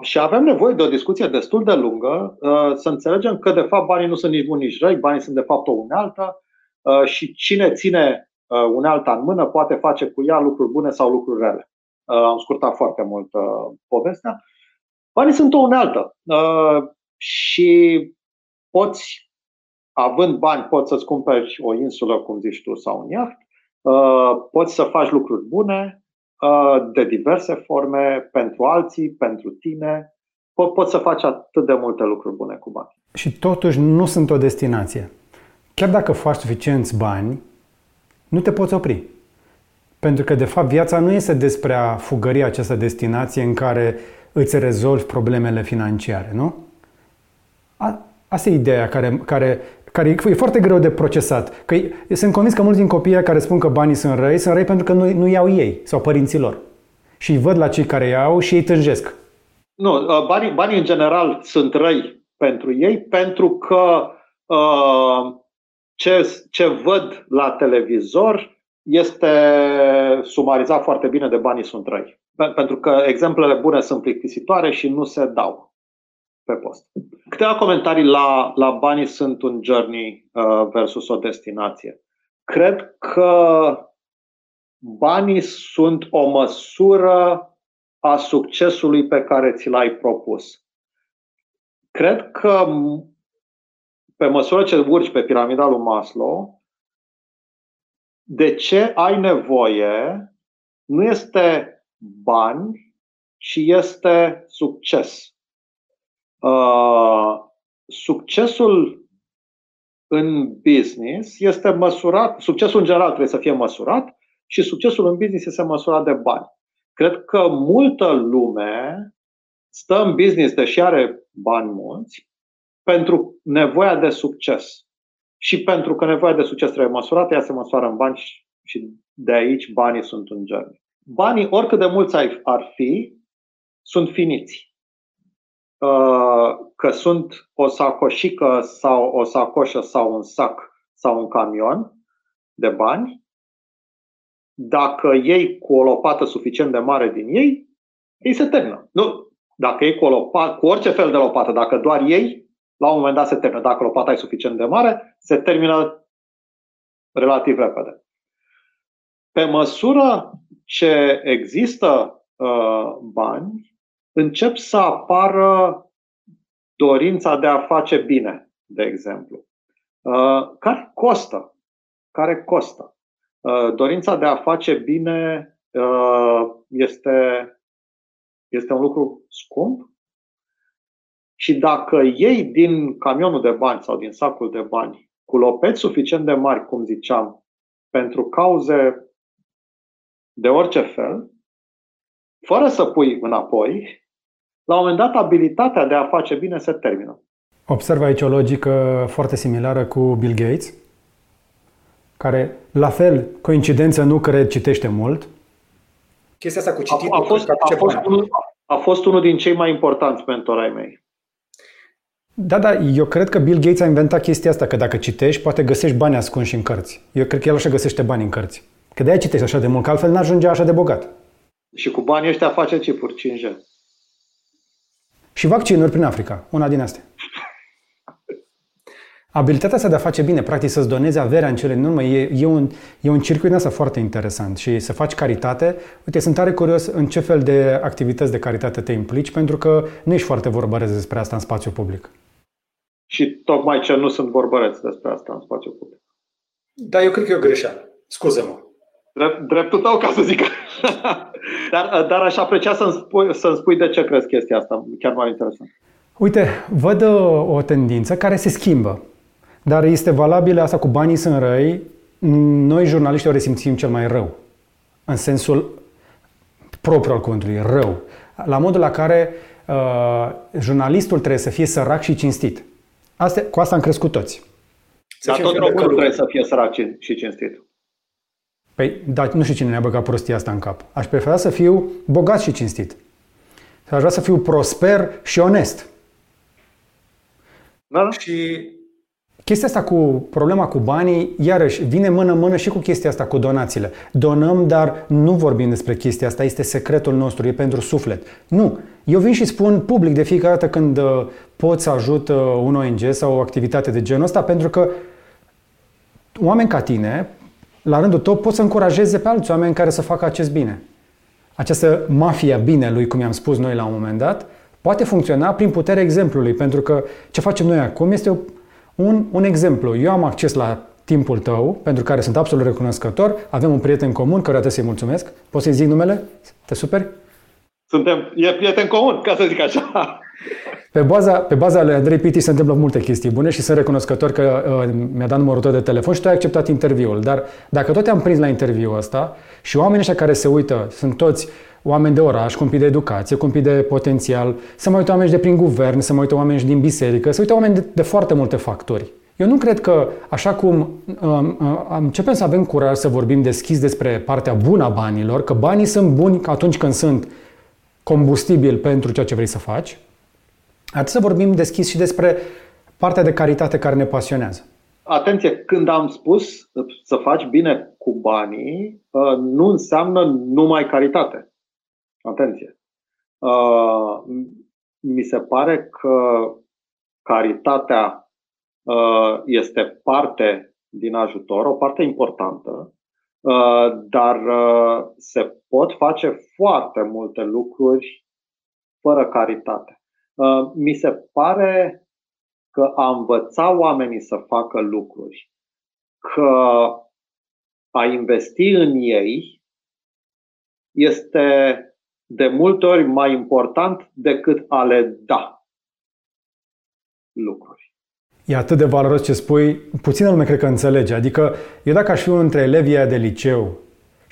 și avem nevoie de o discuție destul de lungă uh, să înțelegem că, de fapt, banii nu sunt nici buni, nici răi, banii sunt, de fapt, o unealtă uh, și cine ține uh, unealta în mână poate face cu ea lucruri bune sau lucruri rele. Am scurtat foarte mult povestea. Banii sunt o unealtă și poți, având bani, poți să-ți cumperi o insulă, cum zici tu, sau un iaht, poți să faci lucruri bune, Uh, de diverse forme, pentru alții, pentru tine. Po- poți să faci atât de multe lucruri bune cu bani. Și totuși nu sunt o destinație. Chiar dacă faci suficienți bani, nu te poți opri. Pentru că, de fapt, viața nu este despre a fugări această destinație în care îți rezolvi problemele financiare, nu? A, asta e ideea care, care care e foarte greu de procesat. Că sunt convins că mulți din copiii care spun că banii sunt răi, sunt răi pentru că nu, nu iau ei sau părinții lor. Și îi văd la cei care iau și ei tânjesc. Nu, uh, banii, banii în general sunt răi pentru ei pentru că uh, ce, ce văd la televizor este sumarizat foarte bine de banii sunt răi. Pentru că exemplele bune sunt plictisitoare și nu se dau pe post. Câteva comentarii la, la banii sunt un journey uh, versus o destinație. Cred că banii sunt o măsură a succesului pe care ți l-ai propus. Cred că pe măsură ce urci pe piramida lui Maslow, de ce ai nevoie nu este bani, ci este succes. Uh, succesul în business este măsurat, succesul în general trebuie să fie măsurat și succesul în business este măsurat de bani. Cred că multă lume stă în business, deși are bani mulți, pentru nevoia de succes. Și pentru că nevoia de succes trebuie măsurată, ea se măsoară în bani și de aici banii sunt un gen. Banii, oricât de mulți ar fi, sunt finiți. Uh, că sunt o sacoșică sau o sacoșă sau un sac sau un camion de bani, dacă iei cu o lopată suficient de mare din ei, ei se termină. Nu, dacă iei cu, o lopată, cu orice fel de lopată, dacă doar ei, la un moment dat se termină. Dacă lopata e suficient de mare, se termină relativ repede. Pe măsură ce există uh, bani, încep să apară dorința de a face bine, de exemplu. Uh, care costă? Care costă? Uh, dorința de a face bine uh, este, este un lucru scump și dacă iei din camionul de bani sau din sacul de bani cu lopeți suficient de mari, cum ziceam, pentru cauze de orice fel, fără să pui înapoi, la un moment dat abilitatea de a face bine se termină. Observ aici o logică foarte similară cu Bill Gates, care, la fel, coincidență nu cred, citește mult. Chestia asta cu cititul, a, a, fost, a, fost unul, a fost unul din cei mai importanți mentori ai mei. Da, da, eu cred că Bill Gates a inventat chestia asta, că dacă citești, poate găsești bani ascunși în cărți. Eu cred că el așa găsește bani în cărți. Că de-aia citești așa de mult, că altfel n-ajungea așa de bogat. Și cu banii ăștia face chipuri 5G. Și vaccinuri prin Africa, una din astea. Abilitatea asta de a face bine, practic să-ți donezi averea în cele din urmă, e, e, un, e un circuit asta foarte interesant și să faci caritate. Uite, sunt tare curios în ce fel de activități de caritate te implici, pentru că nu ești foarte vorbăreț despre asta în spațiu public. Și tocmai ce nu sunt vorbăreț despre asta în spațiu public. Da, eu cred că e o greșeală. Scuză-mă. Drept, dreptul tău, ca să zic. dar, dar aș aprecia să-mi spui, să-mi spui de ce crezi chestia asta. Chiar mai interesant. Uite, văd o, o tendință care se schimbă. Dar este valabilă asta cu banii sunt răi. Noi, jurnaliștii, o resimțim cel mai rău. În sensul propriu al cuvântului, rău. La modul la care uh, jurnalistul trebuie să fie sărac și cinstit. Asta, cu asta am crescut toți. Dar tot românul trebuie să fie sărac și cinstit. Păi, dar nu știu cine ne-a băgat prostia asta în cap. Aș prefera să fiu bogat și cinstit. Aș vrea să fiu prosper și onest. Da? Și chestia asta cu problema cu banii, iarăși, vine mână-mână și cu chestia asta cu donațiile. Donăm, dar nu vorbim despre chestia asta, este secretul nostru, e pentru suflet. Nu. Eu vin și spun public de fiecare dată când uh, pot să ajut uh, un ONG sau o activitate de genul ăsta, pentru că oameni ca tine, la rândul tău, pot să încurajeze pe alți oameni care să facă acest bine. Această mafia binelui, cum i-am spus noi la un moment dat, poate funcționa prin puterea exemplului, pentru că ce facem noi acum este un, un exemplu. Eu am acces la timpul tău, pentru care sunt absolut recunoscător. Avem un prieten comun, care trebuie să-i mulțumesc. Poți să-i zic numele? Te superi? Suntem, e prieten comun, ca să zic așa. Pe baza, pe baza lui Andrei Piti se întâmplă multe chestii bune și sunt recunoscător că uh, mi-a dat numărul tău de telefon și tu ai acceptat interviul. Dar dacă tot te-am prins la interviul ăsta și oamenii ăștia care se uită sunt toți oameni de oraș, cumpii de educație, cumpii de potențial, să mai uită oameni de prin guvern, să mai uită oameni din biserică, să uită oameni de, de foarte multe factori. Eu nu cred că, așa cum um, uh, începem să avem curaj să vorbim deschis despre partea bună a banilor, că banii sunt buni atunci când sunt combustibil pentru ceea ce vrei să faci, ar să vorbim deschis și despre partea de caritate care ne pasionează. Atenție, când am spus să faci bine cu banii, uh, nu înseamnă numai caritate. Atenție. Uh, mi se pare că caritatea uh, este parte din ajutor, o parte importantă, dar se pot face foarte multe lucruri fără caritate. Mi se pare că a învăța oamenii să facă lucruri, că a investi în ei este de multe ori mai important decât a le da lucruri. E atât de valoros ce spui, puțină lume cred că înțelege. Adică eu dacă aș fi unul între elevii de liceu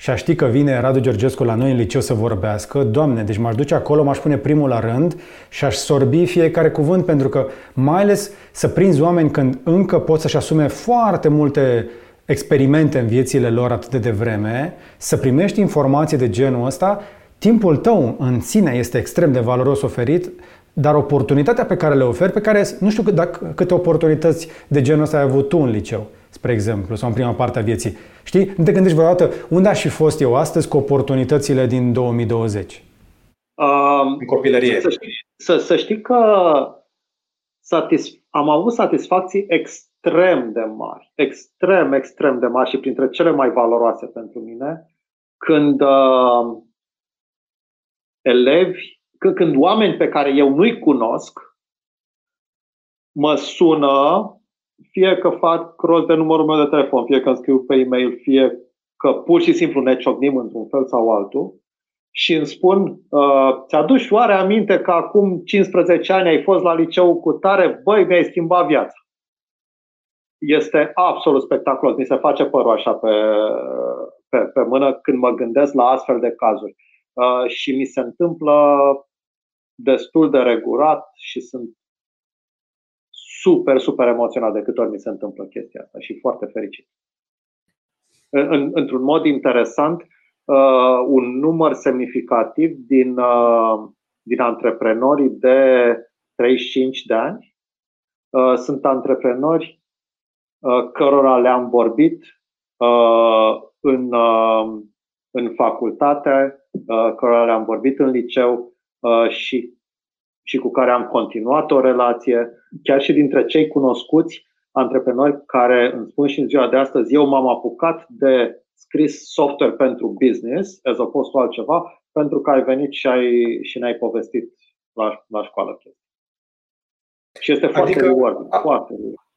și aș ști că vine Radu Georgescu la noi în liceu să vorbească, Doamne, deci m-aș duce acolo, m-aș pune primul la rând și aș sorbi fiecare cuvânt, pentru că mai ales să prinzi oameni când încă pot să-și asume foarte multe experimente în viețile lor atât de devreme, să primești informații de genul ăsta, timpul tău în sine este extrem de valoros oferit, dar oportunitatea pe care le oferi, pe care nu știu câte oportunități de genul ăsta ai avut tu în liceu spre exemplu, sau în prima parte a vieții. Știi? Nu te gândești vreodată unde aș fi fost eu astăzi cu oportunitățile din 2020? Um, în copilărie. Să știi, să, să știi că satisf- am avut satisfacții extrem de mari, extrem, extrem de mari și printre cele mai valoroase pentru mine, când uh, elevi, când, când oameni pe care eu nu-i cunosc mă sună fie că fac rost de numărul meu de telefon, fie că scriu pe e-mail, fie că pur și simplu ne ciocnim într-un fel sau altul și îmi spun, uh, ți-aduci oare aminte că acum 15 ani ai fost la liceu cu tare? Băi, mi-ai schimbat viața. Este absolut spectaculos. Mi se face părul așa pe, pe, pe mână când mă gândesc la astfel de cazuri. Uh, și mi se întâmplă destul de regulat și sunt super, super emoționat de câte ori mi se întâmplă chestia asta și foarte fericit. În, într-un mod interesant, uh, un număr semnificativ din, uh, din antreprenorii de 35 de ani uh, sunt antreprenori uh, cărora le-am vorbit uh, în, uh, în facultate, uh, cărora le-am vorbit în liceu uh, și și cu care am continuat o relație, chiar și dintre cei cunoscuți antreprenori care îmi spun și în ziua de astăzi, eu m-am apucat de scris software pentru business, as opposed to altceva, pentru că ai venit și, ai, și ne-ai povestit la, la școală Și este foarte adică, reward, a, foarte reward.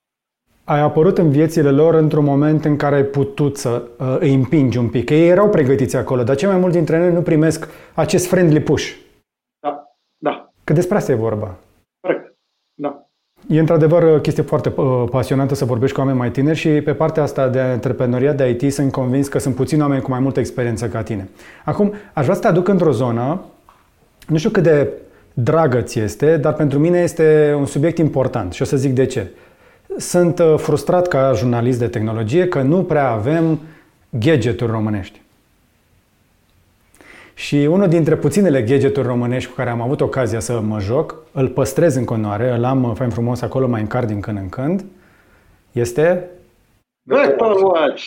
Ai apărut în viețile lor într-un moment în care ai putut să uh, îi împingi un pic. Ei erau pregătiți acolo, dar cei mai mulți dintre noi nu primesc acest friendly push. Că despre asta e vorba. Corect. Da. E într-adevăr o chestie foarte uh, pasionantă să vorbești cu oameni mai tineri și pe partea asta de antreprenoriat de IT sunt convins că sunt puțini oameni cu mai multă experiență ca tine. Acum, aș vrea să te aduc într-o zonă, nu știu cât de dragă ți este, dar pentru mine este un subiect important și o să zic de ce. Sunt uh, frustrat ca jurnalist de tehnologie că nu prea avem gadgeturi românești. Și unul dintre puținele gadgeturi românești cu care am avut ocazia să mă joc, îl păstrez în continuare, îl am fain frumos acolo, mai încar din când în când, Este? Vector Watch.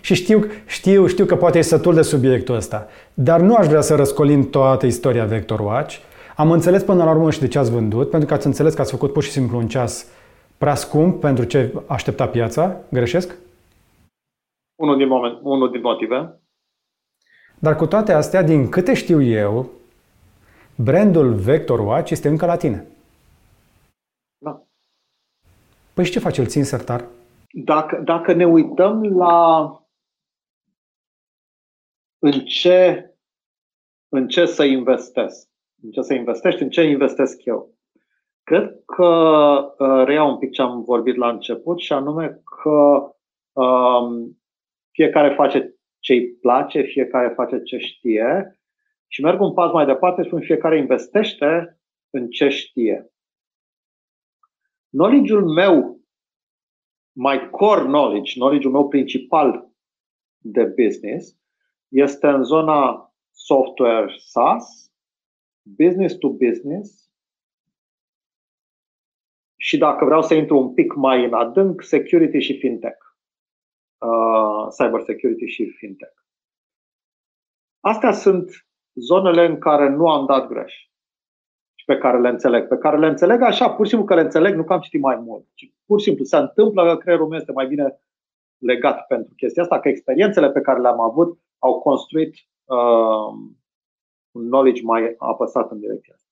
Și știu, știu, știu că poate e sătul de subiectul ăsta, dar nu aș vrea să răscolim toată istoria Vector Watch. Am înțeles până la urmă și de ce ați vândut, pentru că ați înțeles că ați făcut pur și simplu un ceas prea scump pentru ce aștepta piața. Greșesc? Unul din, moment, unul din motive. Dar cu toate astea, din câte știu eu, brandul Vector Watch este încă la tine. Da. Păi și ce face? Îl țin sertar? Dacă, dacă ne uităm la în ce, în ce să investesc, în ce să investești, în ce investesc eu. Cred că uh, reiau un pic ce am vorbit la început și anume că um, fiecare face ce îi place, fiecare face ce știe și merg un pas mai departe, spun fiecare investește în ce știe. Knowledge-ul meu, my core knowledge, knowledge-ul meu principal de business, este în zona software SaaS, business to business și dacă vreau să intru un pic mai în adânc, security și fintech. Uh, cyber security și fintech. Astea sunt zonele în care nu am dat greș și pe care le înțeleg. Pe care le înțeleg așa, pur și simplu că le înțeleg, nu că am citit mai mult. Ci pur și simplu se întâmplă că creierul meu este mai bine legat pentru chestia asta, că experiențele pe care le-am avut au construit uh, un knowledge mai apăsat în direcția asta.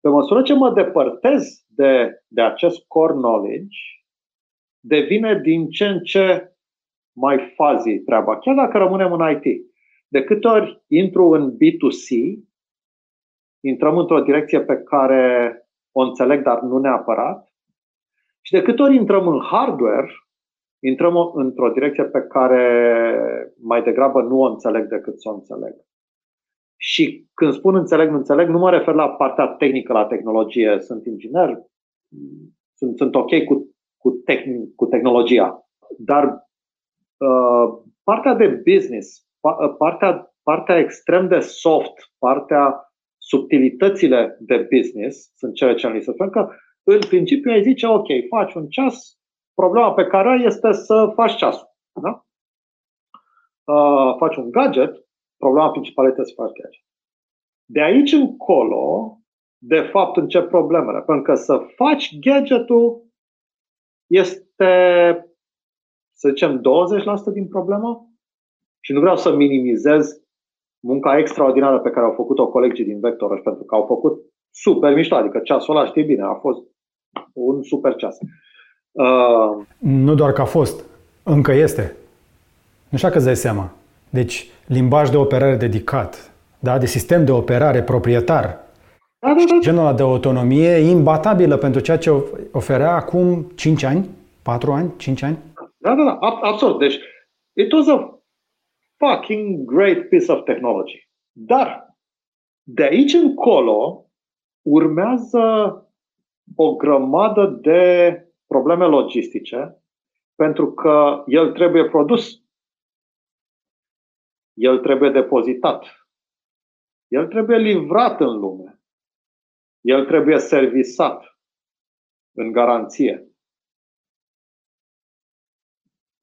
Pe măsură ce mă depărtez de, de acest core knowledge, devine din ce în ce mai fazi treaba, chiar dacă rămânem în IT. De câte ori intru în B2C, intrăm într-o direcție pe care o înțeleg, dar nu neapărat, și de câte ori intrăm în hardware, intrăm într-o direcție pe care mai degrabă nu o înțeleg decât să o înțeleg. Și când spun înțeleg, nu înțeleg, nu mă refer la partea tehnică, la tehnologie. Sunt inginer, sunt, sunt ok cu, cu, tehn, cu tehnologia. Dar Uh, partea de business, uh, partea, partea extrem de soft, partea subtilitățile de business sunt cele ce li se spun că în principiu ai zice, ok, faci un ceas, problema pe care ai este să faci ceasul. Da? Uh, faci un gadget, problema principală este să faci gadget. De aici încolo, de fapt, încep problemele. Pentru că să faci gadgetul este să zicem, 20% din problemă și nu vreau să minimizez munca extraordinară pe care au făcut-o colegii din Vector pentru că au făcut super mișto, adică ceasul ăla știi bine, a fost un super ceas. Uh... Nu doar că a fost, încă este. Nu știu că îți dai seama. Deci, limbaj de operare dedicat, da? de sistem de operare proprietar, da, da, da. genul ăla de autonomie imbatabilă pentru ceea ce oferea acum 5 ani, 4 ani, 5 ani? Da, da, da, absolut. Deci, it was a fucking great piece of technology. Dar, de aici încolo, urmează o grămadă de probleme logistice, pentru că el trebuie produs, el trebuie depozitat, el trebuie livrat în lume, el trebuie servisat în garanție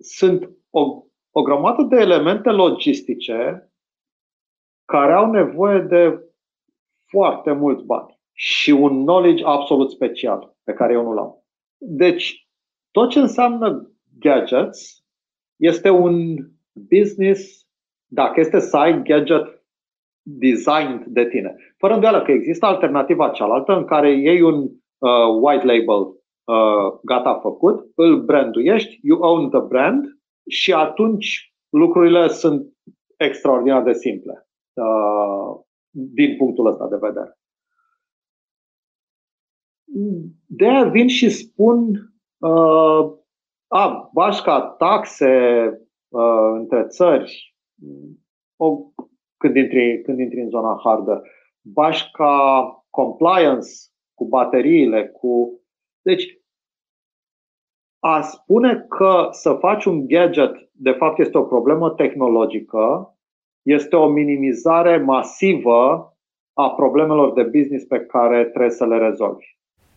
sunt o, o grămadă de elemente logistice care au nevoie de foarte mulți bani și un knowledge absolut special pe care eu nu l-am. Deci, tot ce înseamnă gadgets este un business, dacă este să ai gadget designed de tine. Fără îndoială că există alternativa cealaltă în care iei un uh, white label uh, gata făcut, îl branduiești, you own the brand și atunci lucrurile sunt extraordinar de simple uh, din punctul ăsta de vedere. De aia vin și spun uh, a, bașca taxe uh, între țări, o, când, intri, când intri în zona hardware, bașca compliance cu bateriile, cu deci, a spune că să faci un gadget, de fapt, este o problemă tehnologică, este o minimizare masivă a problemelor de business pe care trebuie să le rezolvi.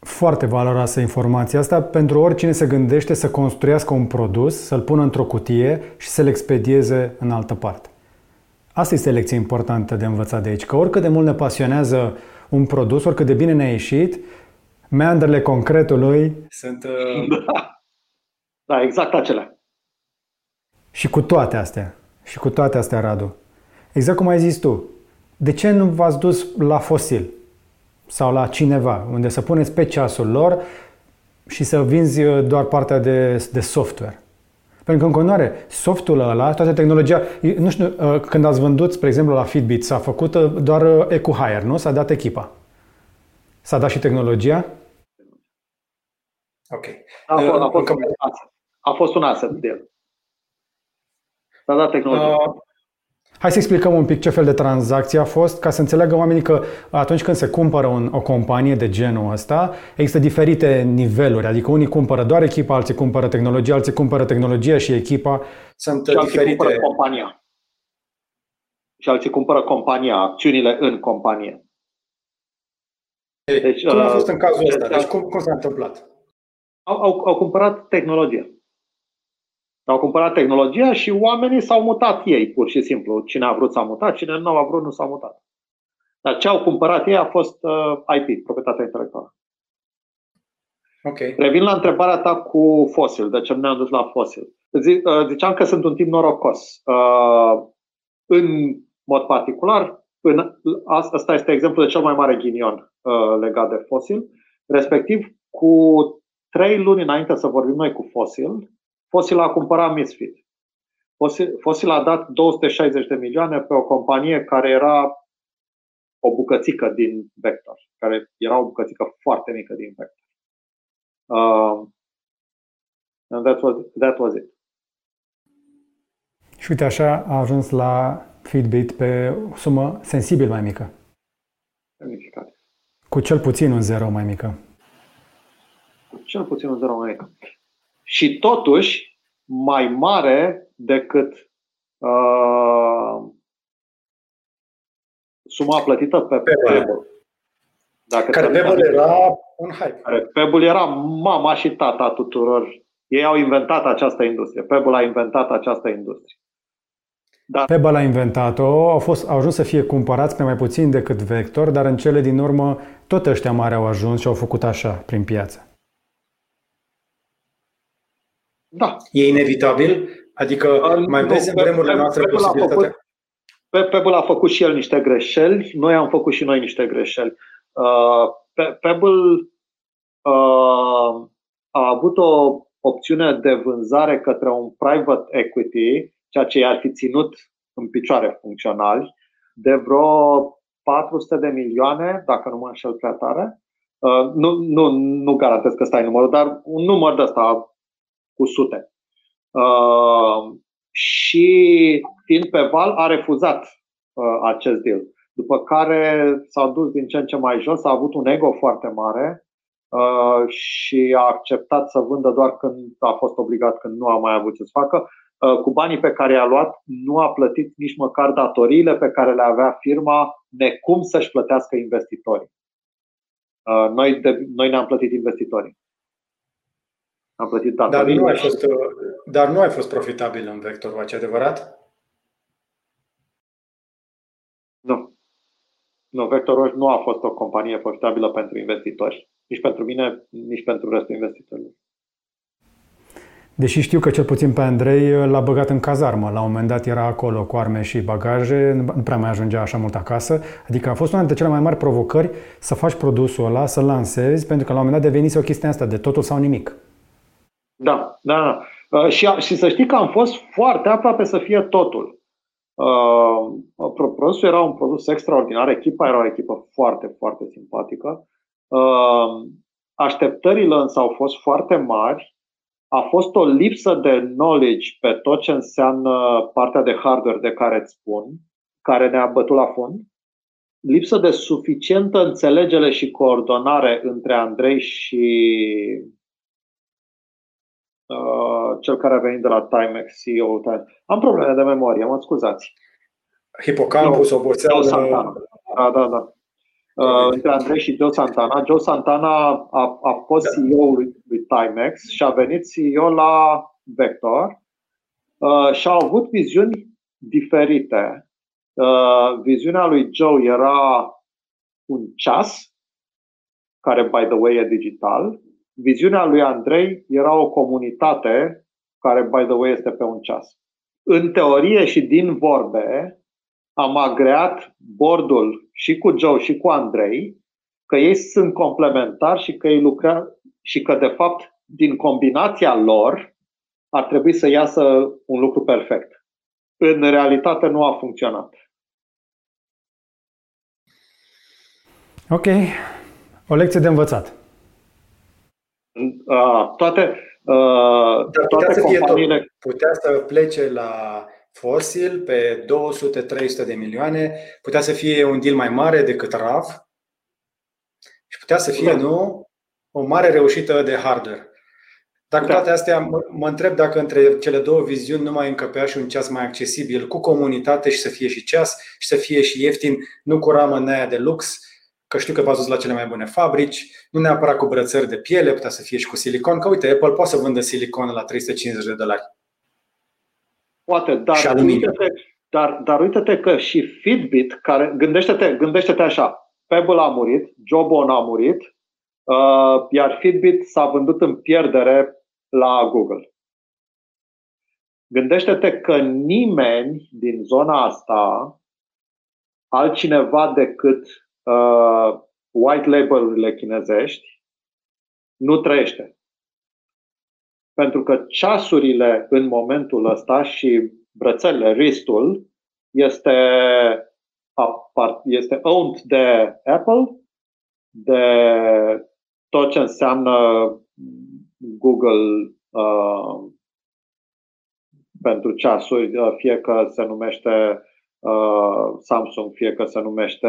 Foarte valoroasă informația asta pentru oricine se gândește să construiască un produs, să-l pună într-o cutie și să-l expedieze în altă parte. Asta este lecție importantă de învățat de aici, că oricât de mult ne pasionează un produs, oricât de bine ne-a ieșit, meandrele concretului sunt... Uh... Da. da, exact acelea. Și cu toate astea, și cu toate astea, Radu, exact cum ai zis tu, de ce nu v-ați dus la fosil? sau la cineva, unde să puneți pe ceasul lor și să vinzi uh, doar partea de, de software. Pentru că în continuare, softul ăla, toată tehnologia, nu știu, uh, când ați vândut, spre exemplu, la Fitbit, s-a făcut uh, doar EcoHire, nu? S-a dat echipa. S-a dat și tehnologia? Ok. A fost, a fost, a fost un asset de el. S-a dat tehnologia. Uh, Hai să explicăm un pic ce fel de tranzacție a fost, ca să înțeleagă oamenii că atunci când se cumpără un, o companie de genul ăsta, există diferite niveluri, adică unii cumpără doar echipa, alții cumpără tehnologie, alții cumpără tehnologia și echipa. Sunt și diferite. cumpără compania. Și alții cumpără compania, acțiunile în companie. Deci, cum a fost în cazul ăsta? Deci cum, cum s-a întâmplat? Au, au, au cumpărat tehnologie. Au cumpărat tehnologia și oamenii s-au mutat ei, pur și simplu. Cine a vrut s-a mutat, cine nu a vrut nu s-a mutat. Dar ce au cumpărat ei a fost uh, IP, proprietatea intelectuală. Ok. Revin la întrebarea ta cu fosil. De ce nu ne-am dus la fosil? Uh, ziceam că sunt un tip norocos. Uh, în mod particular, în, asta este exemplul de cel mai mare ghinion uh, legat de fosil. Respectiv, cu trei luni înainte să vorbim noi cu fosil, Fossil a cumpărat Misfit. Fossil, Fossil a dat 260 de milioane pe o companie care era o bucățică din Vector, care era o bucățică foarte mică din Vector. Uh, and that was, that was it. Și uite așa a ajuns la Fitbit pe o sumă sensibil mai mică. Semnificativ. Cu cel puțin un zero mai mică. Cu cel puțin un zero mai mică și totuși mai mare decât uh, suma plătită pe Pebble. Dacă care Pebble era un hype. Care Pebble era mama și tata tuturor. Ei au inventat această industrie. Pebble a inventat această industrie. Da. Pebble a inventat-o, au, fost, au ajuns să fie cumpărați pe mai puțin decât Vector, dar în cele din urmă tot ăștia mari au ajuns și au făcut așa prin piață. Da. E inevitabil? Adică mai nu, vezi în vremurile noastre pe, posibilitatea? Pebble a făcut și el niște greșeli, noi am făcut și noi niște greșeli. Uh, Pebble uh, a avut o opțiune de vânzare către un private equity, ceea ce i-ar fi ținut în picioare funcționali, de vreo 400 de milioane, dacă nu mă înșel prea tare. Uh, nu, nu, nu garantez că stai numărul, dar un număr de ăsta cu sute. Uh, și fiind pe val, a refuzat uh, acest deal. După care s-a dus din ce în ce mai jos, a avut un ego foarte mare uh, și a acceptat să vândă doar când a fost obligat, când nu a mai avut ce să facă. Uh, cu banii pe care i-a luat, nu a plătit nici măcar datoriile pe care le avea firma, necum să-și plătească investitorii. Uh, noi, de, noi ne-am plătit investitorii. Am plătit dar nu, ai fost, dar nu ai fost profitabil în vectorul acesta, adevărat? Nu. Nu, Vectorul nu a fost o companie profitabilă pentru investitori. Nici pentru mine, nici pentru restul investitorilor. Deși știu că cel puțin pe Andrei l-a băgat în cazarmă. La un moment dat era acolo cu arme și bagaje, nu prea mai ajungea așa mult acasă. Adică a fost una dintre cele mai mari provocări să faci produsul ăla, să-l lansezi, pentru că la un moment dat devenise o chestie asta de totul sau nimic. Da, da, da. Uh, și, și să știi că am fost foarte aproape să fie totul. Uh, produsul era un produs extraordinar, echipa era o echipă foarte, foarte simpatică. Uh, așteptările însă au fost foarte mari. A fost o lipsă de knowledge pe tot ce înseamnă partea de hardware de care îți spun, care ne-a bătut la fund. Lipsă de suficientă înțelegere și coordonare între Andrei și Uh, cel care a venit de la Timex, CEO Am probleme de memorie, mă scuzați. Hipocampus, oboseală. Da, da, da. Uh, între Andrei și Joe Santana. Joe Santana a, a fost da. CEO lui, lui Timex și a venit CEO la Vector uh, și au avut viziuni diferite. Uh, viziunea lui Joe era un ceas, care, by the way, e digital. Viziunea lui Andrei era o comunitate care, by the way, este pe un ceas. În teorie și din vorbe, am agreat bordul și cu Joe și cu Andrei că ei sunt complementari și că ei lucrează și că, de fapt, din combinația lor ar trebui să iasă un lucru perfect. În realitate nu a funcționat. Ok. O lecție de învățat. Uh, toate, uh, Dar toate putea companiile... Să fie putea să plece la fosil pe 200-300 de milioane, putea să fie un deal mai mare decât RAV și putea să fie, da. nu, o mare reușită de hardware. Dar cu da. toate astea, mă, mă întreb dacă între cele două viziuni nu mai încăpea și un ceas mai accesibil, cu comunitate și să fie și ceas și să fie și ieftin, nu cu ramă în aia de lux, că știu că v-ați dus la cele mai bune fabrici, nu neapărat cu brățări de piele, putea să fie și cu silicon, că uite, Apple poate să vândă silicon la 350 de dolari. Poate, dar uite-te, dar, dar uite-te că și Fitbit, care, gândește-te, gândește-te așa, Pebble a murit, Jobon a murit, uh, iar Fitbit s-a vândut în pierdere la Google. Gândește-te că nimeni din zona asta, altcineva decât uh, white label-urile chinezești, nu trăiește. Pentru că ceasurile în momentul ăsta și brățările, ristul, este, este owned de Apple, de tot ce înseamnă Google uh, pentru ceasuri, uh, fie că se numește uh, Samsung, fie că se numește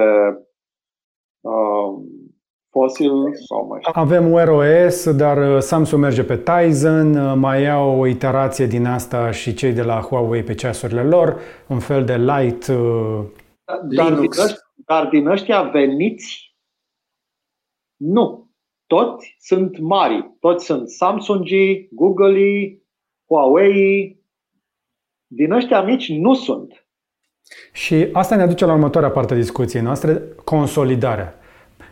uh, Fossil sau mai știu. Avem Wear OS, dar uh, Samsung merge pe Tizen, uh, mai iau o iterație din asta și cei de la Huawei pe ceasurile lor, un fel de light uh, dar, Linux. Din ăștia, dar din ăștia veniți, nu. Toți sunt mari. Toți sunt Samsung, Google, Huawei. Din ăștia mici nu sunt. Și asta ne aduce la următoarea parte a discuției noastre, consolidarea.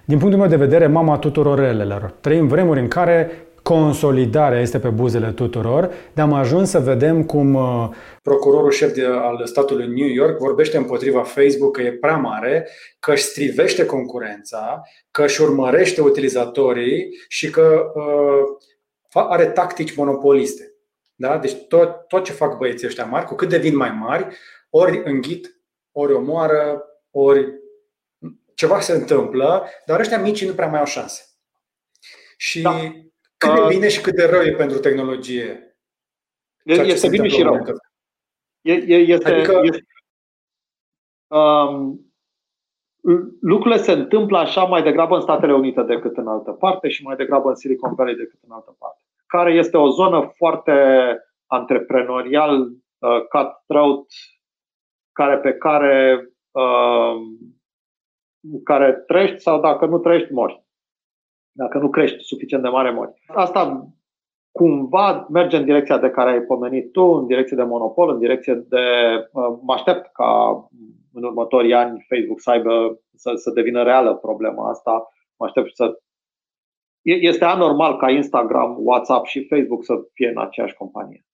Din punctul meu de vedere, mama tuturor relelor. Trăim vremuri în care consolidarea este pe buzele tuturor, de am ajuns să vedem cum uh, procurorul șef de, al statului New York vorbește împotriva Facebook că e prea mare, că își strivește concurența, că își urmărește utilizatorii și că uh, are tactici monopoliste. Da? Deci tot, tot ce fac băieții ăștia mari, cu cât devin mai mari, ori înghit, ori omoară, ori ceva se întâmplă, dar ăștia mici nu prea mai au șanse. Și da. cât de uh, bine și cât de rău e pentru tehnologie. Este bine și rău. Este, adică... este, um, lucrurile se întâmplă așa mai degrabă în Statele Unite decât în altă parte și mai degrabă în Silicon Valley decât în altă parte. Care este o zonă foarte antreprenorial, uh, cutthroat, care pe care uh, care trăiești sau dacă nu trăiești, mori. Dacă nu crești suficient de mare, mori. Asta cumva merge în direcția de care ai pomenit tu, în direcție de monopol, în direcție de. Uh, mă aștept ca în următorii ani Facebook să aibă să, să devină reală problema asta. Mă aștept să. Este anormal ca Instagram, WhatsApp și Facebook să fie în aceeași companie.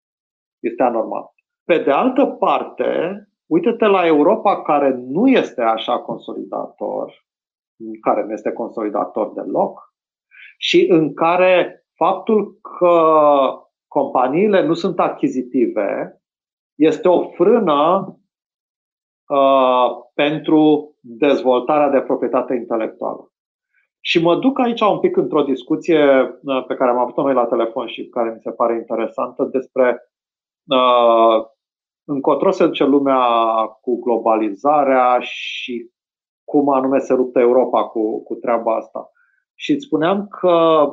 Este anormal. Pe de altă parte, Uite-te la Europa care nu este așa consolidator, care nu este consolidator deloc și în care faptul că companiile nu sunt achizitive este o frână uh, pentru dezvoltarea de proprietate intelectuală. Și mă duc aici un pic într-o discuție uh, pe care am avut-o noi la telefon și care mi se pare interesantă despre uh, încotro se duce lumea cu globalizarea și cum anume se luptă Europa cu, cu treaba asta. Și îți spuneam că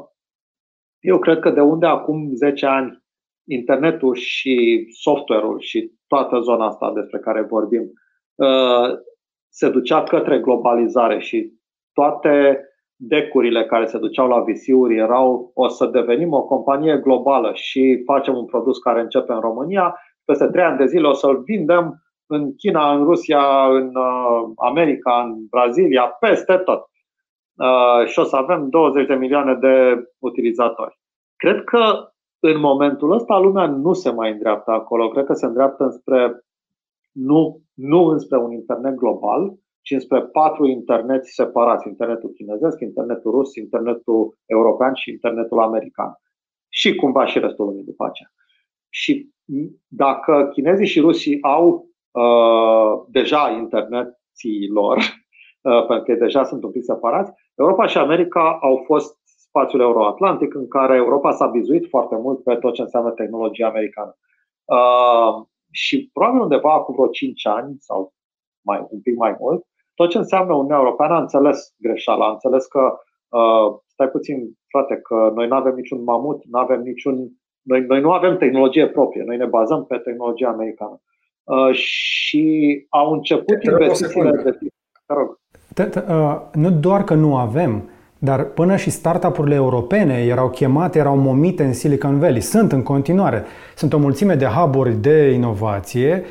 eu cred că de unde acum 10 ani internetul și software-ul și toată zona asta despre care vorbim uh, se ducea către globalizare și toate decurile care se duceau la visiuri erau o să devenim o companie globală și facem un produs care începe în România, peste trei ani de zile o să-l vindem în China, în Rusia, în uh, America, în Brazilia, peste tot. Uh, și o să avem 20 de milioane de utilizatori. Cred că în momentul ăsta lumea nu se mai îndreaptă acolo. Cred că se îndreaptă înspre, nu, nu înspre un internet global, ci înspre patru internet separați. Internetul chinezesc, internetul rus, internetul european și internetul american. Și cumva și restul lumii după aceea. Și dacă chinezii și rusii au uh, deja interneții lor, uh, pentru că deja sunt un pic separați, Europa și America au fost spațiul euroatlantic în care Europa s-a bizuit foarte mult pe tot ce înseamnă tehnologia americană. Uh, și probabil undeva cu vreo 5 ani sau mai, un pic mai mult, tot ce înseamnă Uniunea Europeană a înțeles greșeala, a înțeles că uh, stai puțin, frate, că noi nu avem niciun mamut, nu avem niciun. Noi, noi nu avem tehnologie proprie, noi ne bazăm pe tehnologia americană. Uh, și au început investițiile de tip. Te rog. Uh, nu doar că nu avem, dar până și startup-urile europene erau chemate, erau momite în Silicon Valley. Sunt în continuare. Sunt o mulțime de hub de inovație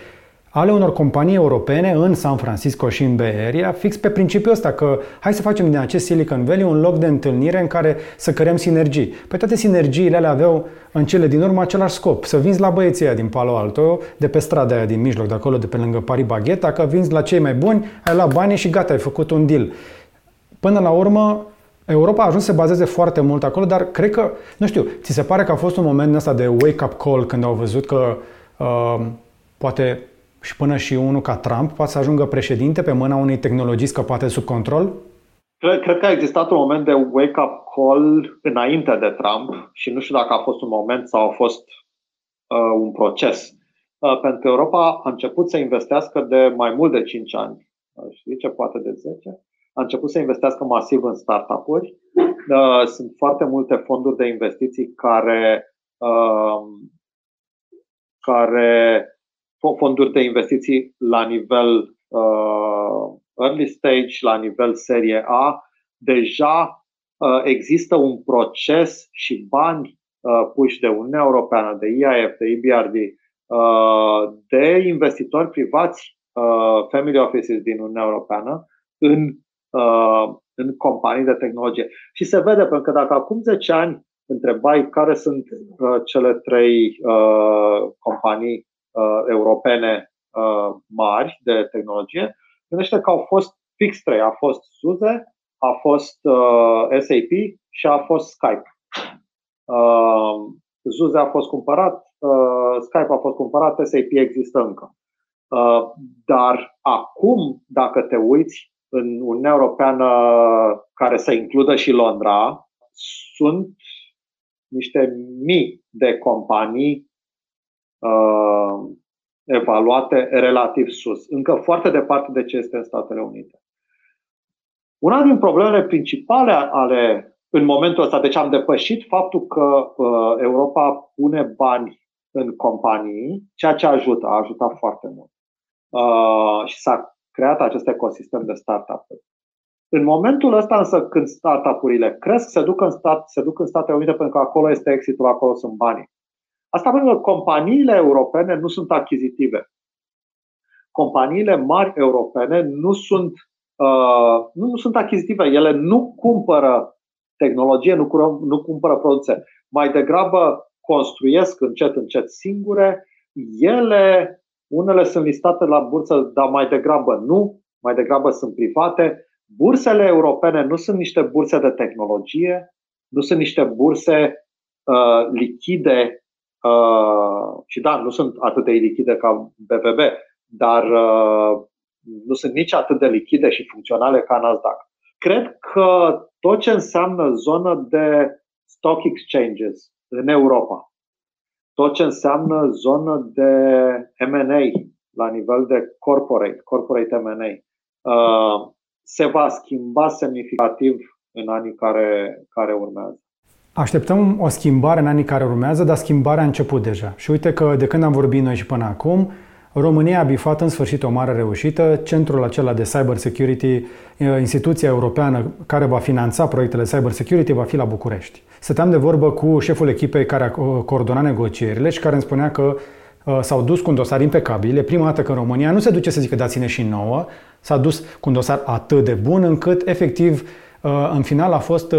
ale unor companii europene în San Francisco și în Bay Area, fix pe principiul ăsta că hai să facem din acest Silicon Valley un loc de întâlnire în care să creăm sinergii. Păi toate sinergiile alea aveau în cele din urmă același scop, să vinzi la băieții din Palo Alto, de pe strada aia din mijloc, de acolo, de pe lângă Paris Bagheta, că vinzi la cei mai buni, ai luat banii și gata, ai făcut un deal. Până la urmă, Europa a ajuns să se bazeze foarte mult acolo, dar cred că, nu știu, ți se pare că a fost un moment ăsta de wake-up call când au văzut că uh, poate și până și unul ca Trump poate să ajungă președinte pe mâna unei tehnologii scăpate sub control? Cred, cred că a existat un moment de wake-up call înainte de Trump și nu știu dacă a fost un moment sau a fost uh, un proces. Uh, pentru că Europa a început să investească de mai mult de 5 ani, uh, știi ce, poate de 10, a început să investească masiv în startup-uri. Uh, sunt foarte multe fonduri de investiții care, uh, care fonduri de investiții la nivel uh, early stage, la nivel serie A, deja uh, există un proces și bani uh, puși de Uniunea Europeană, de IAF, de EBRD, uh, de investitori privați, uh, family offices din Uniunea Europeană, în, uh, în companii de tehnologie. Și se vede, pentru că dacă acum 10 ani întrebai care sunt uh, cele trei uh, companii uh, europene uh, mari de tehnologie, gândește că au fost fix trei. A fost SUSE, a fost uh, SAP și a fost Skype. Uh, SUSE a fost cumpărat, uh, Skype a fost cumpărat, SAP există încă. Uh, dar acum, dacă te uiți în Uniunea Europeană care să includă și Londra, sunt niște mii de companii uh, evaluate relativ sus, încă foarte departe de ce este în Statele Unite. Una din problemele principale ale în momentul ăsta, deci am depășit faptul că uh, Europa pune bani în companii, ceea ce ajută, a ajutat foarte mult. Uh, și s-a creat acest ecosistem de startup-uri. În momentul ăsta însă când startup-urile cresc, se duc în, stat, se duc în Statele Unite pentru că acolo este exitul, acolo sunt banii. Asta pentru că companiile europene nu sunt achizitive. Companiile mari europene nu sunt, uh, nu, nu sunt achizitive. Ele nu cumpără tehnologie, nu, cură, nu cumpără produse. Mai degrabă construiesc încet, încet singure. Ele, unele sunt listate la bursă, dar mai degrabă nu, mai degrabă sunt private. Bursele europene nu sunt niște burse de tehnologie, nu sunt niște burse uh, lichide Uh, și da, nu sunt atât de lichide ca BVB, dar uh, nu sunt nici atât de lichide și funcționale ca Nasdaq. Cred că tot ce înseamnă zonă de stock exchanges în Europa, tot ce înseamnă zonă de M&A la nivel de corporate, corporate M&A, uh, se va schimba semnificativ în anii care, care urmează. Așteptăm o schimbare în anii care urmează, dar schimbarea a început deja. Și uite că de când am vorbit noi și până acum, România a bifat în sfârșit o mare reușită, centrul acela de cyber security, instituția europeană care va finanța proiectele cyber security va fi la București. Stăteam de vorbă cu șeful echipei care a coordonat negocierile și care îmi spunea că s-au dus cu un dosar impecabil. E prima dată că în România nu se duce să zică dați-ne și nouă, s-a dus cu un dosar atât de bun încât efectiv în final a fost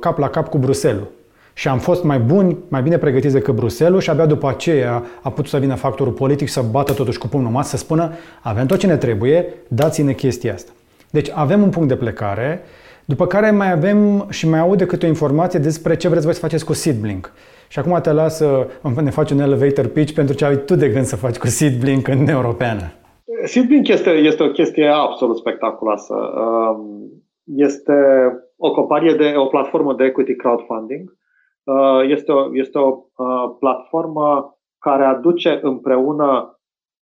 cap la cap cu Bruselul și am fost mai buni, mai bine pregătiți decât Bruselul și abia după aceea a putut să vină factorul politic să bată totuși cu pumnul masă, să spună avem tot ce ne trebuie, dați-ne chestia asta. Deci avem un punct de plecare, după care mai avem și mai aud decât o informație despre ce vreți voi să faceți cu Seedblink. Și acum te las să ne faci un elevator pitch pentru ce ai tu de gând să faci cu Seedblink în Europeană. Seedblink este, este o chestie absolut spectaculoasă. Um, este o companie de o platformă de equity crowdfunding Uh, este o, este o uh, platformă care aduce împreună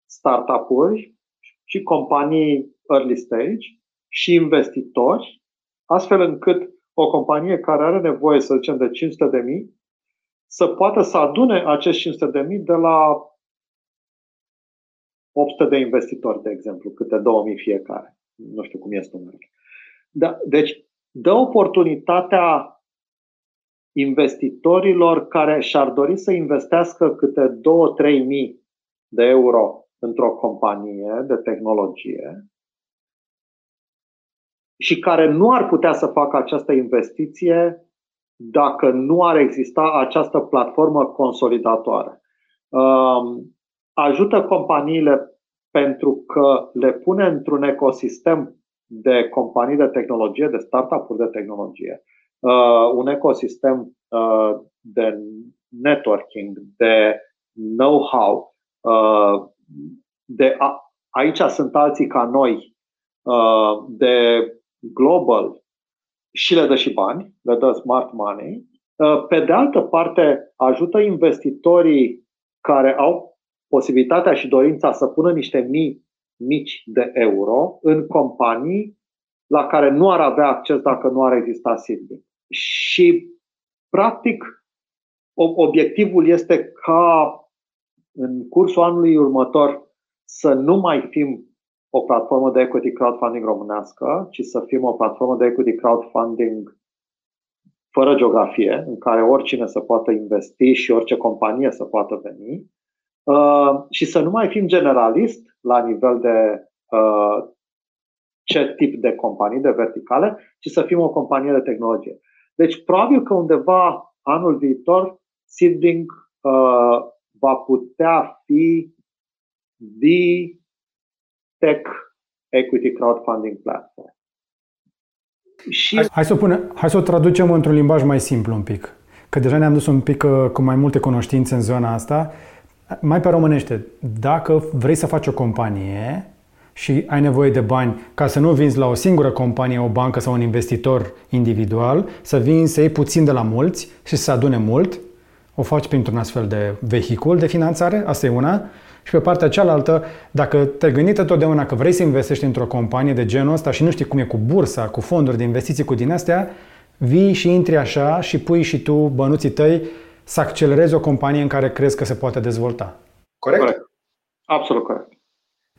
startup-uri și companii early stage și investitori, astfel încât o companie care are nevoie, să zicem, de 500 de mii, să poată să adune acești 500 de mii de la 800 de investitori, de exemplu, câte 2000 fiecare. Nu știu cum este numărul. Da, deci, dă oportunitatea investitorilor care și-ar dori să investească câte 2-3 mii de euro într-o companie de tehnologie și care nu ar putea să facă această investiție dacă nu ar exista această platformă consolidatoare. Um, ajută companiile pentru că le pune într-un ecosistem de companii de tehnologie, de startup-uri de tehnologie, uh, un ecosistem uh, de networking, de know-how, uh, de a, aici sunt alții ca noi, uh, de global și le dă și bani, le dă smart money. Uh, pe de altă parte, ajută investitorii care au posibilitatea și dorința să pună niște mii mici de euro în companii la care nu ar avea acces dacă nu ar exista Seedling. Și, practic, obiectivul este ca în cursul anului următor să nu mai fim o platformă de equity crowdfunding românească, ci să fim o platformă de equity crowdfunding fără geografie, în care oricine să poată investi și orice companie să poată veni, uh, și să nu mai fim generalist la nivel de uh, ce tip de companii, de verticale, ci să fim o companie de tehnologie. Deci, probabil că undeva anul viitor, Seedlink uh, va putea fi the tech equity crowdfunding platform. Și... Hai, hai, să o pune, hai să o traducem într-un limbaj mai simplu un pic. Că deja ne-am dus un pic uh, cu mai multe cunoștințe în zona asta. Mai pe românește, dacă vrei să faci o companie, și ai nevoie de bani ca să nu vinzi la o singură companie, o bancă sau un investitor individual, să vinzi, să iei puțin de la mulți și să adune mult, o faci printr-un astfel de vehicul de finanțare, asta e una. Și pe partea cealaltă, dacă te-ai gândit întotdeauna că vrei să investești într-o companie de genul ăsta și nu știi cum e cu bursa, cu fonduri de investiții, cu din astea, vii și intri așa și pui și tu bănuții tăi să accelerezi o companie în care crezi că se poate dezvolta. Corect? corect. Absolut corect.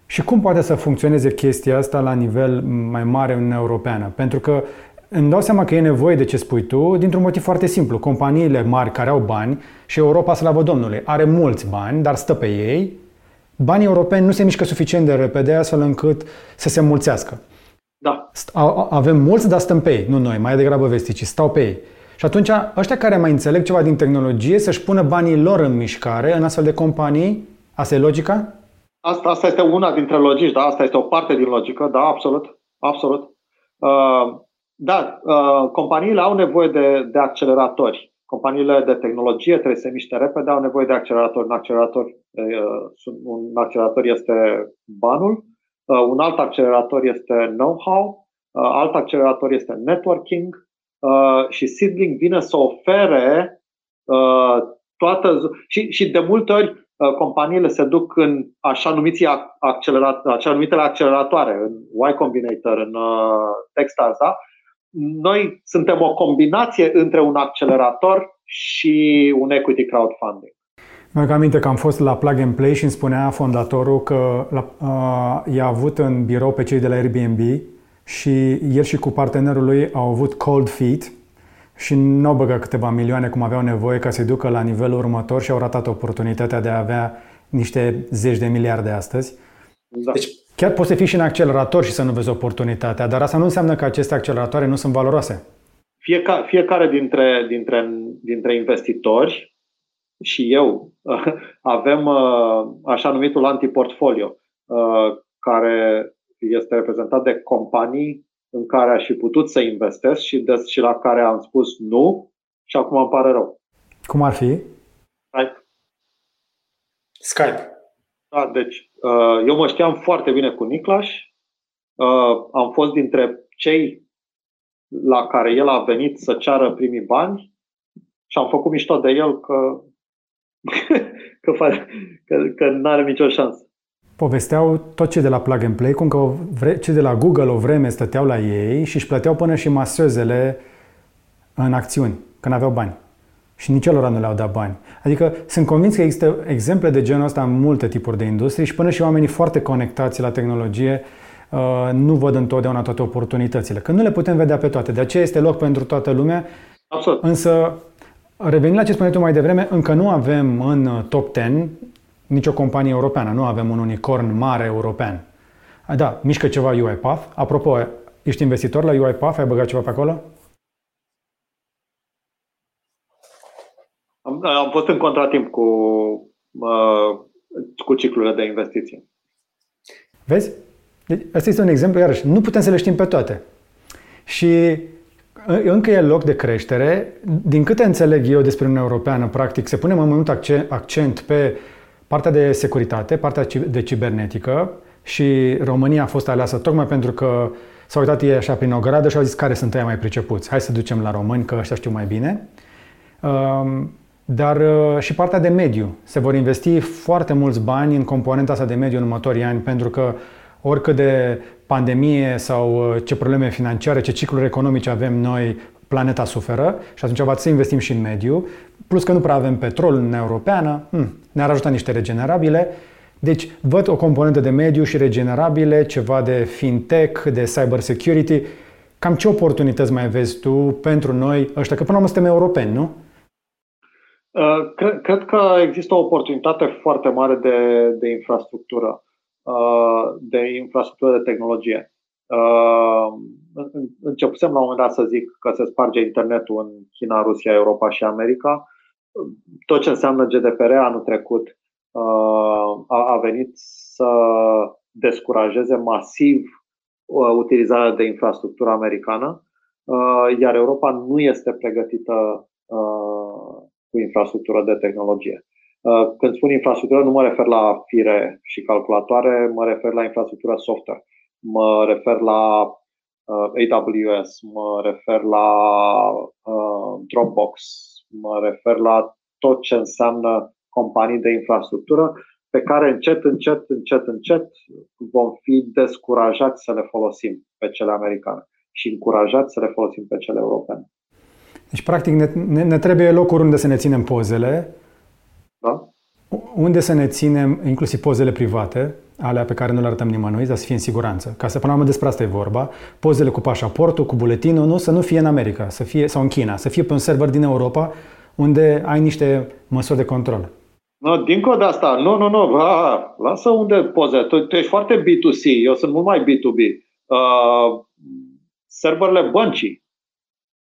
Și cum poate să funcționeze chestia asta la nivel mai mare în Europeană? Pentru că îmi dau seama că e nevoie de ce spui tu, dintr-un motiv foarte simplu. Companiile mari care au bani și Europa, slavă Domnului, are mulți bani, dar stă pe ei, banii europeni nu se mișcă suficient de repede astfel încât să se mulțească. Da. Avem mulți, dar stăm pe ei, nu noi, mai degrabă vesticii, stau pe ei. Și atunci, ăștia care mai înțeleg ceva din tehnologie, să-și pună banii lor în mișcare în astfel de companii, asta e logica? Asta, asta este una dintre logici, da? Asta este o parte din logică, da, absolut. absolut. Uh, da, uh, companiile au nevoie de, de acceleratori. Companiile de tehnologie trebuie să se miște repede, au nevoie de acceleratori. Un accelerator, uh, un accelerator este banul, uh, un alt accelerator este know-how, uh, alt accelerator este networking uh, și Seedling vine să ofere uh, toată. Și, și de multe ori Uh, companiile se duc în așa, numiți accelerat, așa numitele acceleratoare, în Y Combinator, în uh, Techstars, da? Noi suntem o combinație între un accelerator și un equity crowdfunding. Mi-am aminte că am fost la Plug and Play și îmi spunea fondatorul că uh, i-a avut în birou pe cei de la Airbnb și el și cu partenerul lui au avut cold feet și nu au băgat câteva milioane cum aveau nevoie ca să-i ducă la nivelul următor și au ratat oportunitatea de a avea niște zeci de miliarde astăzi. Da. Deci chiar poți să fii și în accelerator și să nu vezi oportunitatea, dar asta nu înseamnă că aceste acceleratoare nu sunt valoroase. Fiecare, fiecare dintre, dintre, dintre investitori și eu avem uh, așa numitul antiportfolio, uh, care este reprezentat de companii în care aș fi putut să investesc și, de, și la care am spus nu și acum îmi pare rău. Cum ar fi? Skype. Skype. Da, deci uh, eu mă știam foarte bine cu Niclas. Am fost dintre cei la care el a venit să ceară primii bani și am făcut mișto de el că, că, că, că nu are nicio șansă povesteau tot ce de la Plug and Play, cum că ce de la Google o vreme stăteau la ei și își plăteau până și masözele în acțiuni, când aveau bani. Și nici lor nu le-au dat bani. Adică sunt convins că există exemple de genul ăsta în multe tipuri de industrie și până și oamenii foarte conectați la tehnologie uh, nu văd întotdeauna toate oportunitățile. Că nu le putem vedea pe toate. De aceea este loc pentru toată lumea. Absolut. Însă, revenind la ce spuneai tu mai devreme, încă nu avem în top 10 nicio companie europeană, nu avem un unicorn mare european. Da, mișcă ceva UiPath. Apropo, ești investitor la UiPath? Ai băgat ceva pe acolo? Am, am fost în contratimp cu, uh, cu ciclurile de investiție. Vezi? Deci, asta este un exemplu, iarăși, nu putem să le știm pe toate. Și încă e loc de creștere. Din câte înțeleg eu despre Uniunea Europeană, practic, se pune mai mult accent pe partea de securitate, partea de cibernetică și România a fost aleasă tocmai pentru că s-au uitat ei așa prin o gradă și au zis care sunt ei mai pricepuți. Hai să ducem la români, că ăștia știu mai bine. Um, dar uh, și partea de mediu. Se vor investi foarte mulți bani în componenta asta de mediu în următorii ani, pentru că oricât de pandemie sau uh, ce probleme financiare, ce cicluri economice avem noi, planeta suferă și atunci va să investim și în mediu, plus că nu prea avem petrol în Uniunea Europeană, hmm, ne-ar ajuta niște regenerabile. Deci văd o componentă de mediu și regenerabile, ceva de fintech, de cyber security. Cam ce oportunități mai vezi tu pentru noi ăștia? Că până la urmă suntem europeni, nu? Uh, cred, cred că există o oportunitate foarte mare de, de infrastructură, uh, de infrastructură de tehnologie. Uh, începusem la un moment dat să zic că se sparge internetul în China, Rusia, Europa și America. Tot ce înseamnă GDPR anul trecut uh, a venit să descurajeze masiv uh, utilizarea de infrastructură americană, iar Europa nu este pregătită cu infrastructură de tehnologie. Când spun infrastructură, nu mă refer la fire și calculatoare, mă refer la infrastructură software mă refer la uh, AWS, mă refer la uh, Dropbox, mă refer la tot ce înseamnă companii de infrastructură pe care încet, încet, încet, încet vom fi descurajați să le folosim pe cele americane și încurajați să le folosim pe cele europene. Deci, practic, ne, ne, ne trebuie locuri unde să ne ținem pozele, da? unde să ne ținem inclusiv pozele private, alea pe care nu le arătăm nimănui, dar să fie în siguranță. Ca să până la urmă despre asta e vorba. Pozele cu pașaportul, cu buletinul, nu, să nu fie în America să fie, sau în China, să fie pe un server din Europa unde ai niște măsuri de control. No, dincolo de asta, nu, nu, nu, a, lasă unde poze. Tu, tu ești foarte B2C, eu sunt mult mai B2B. Uh, serverele băncii.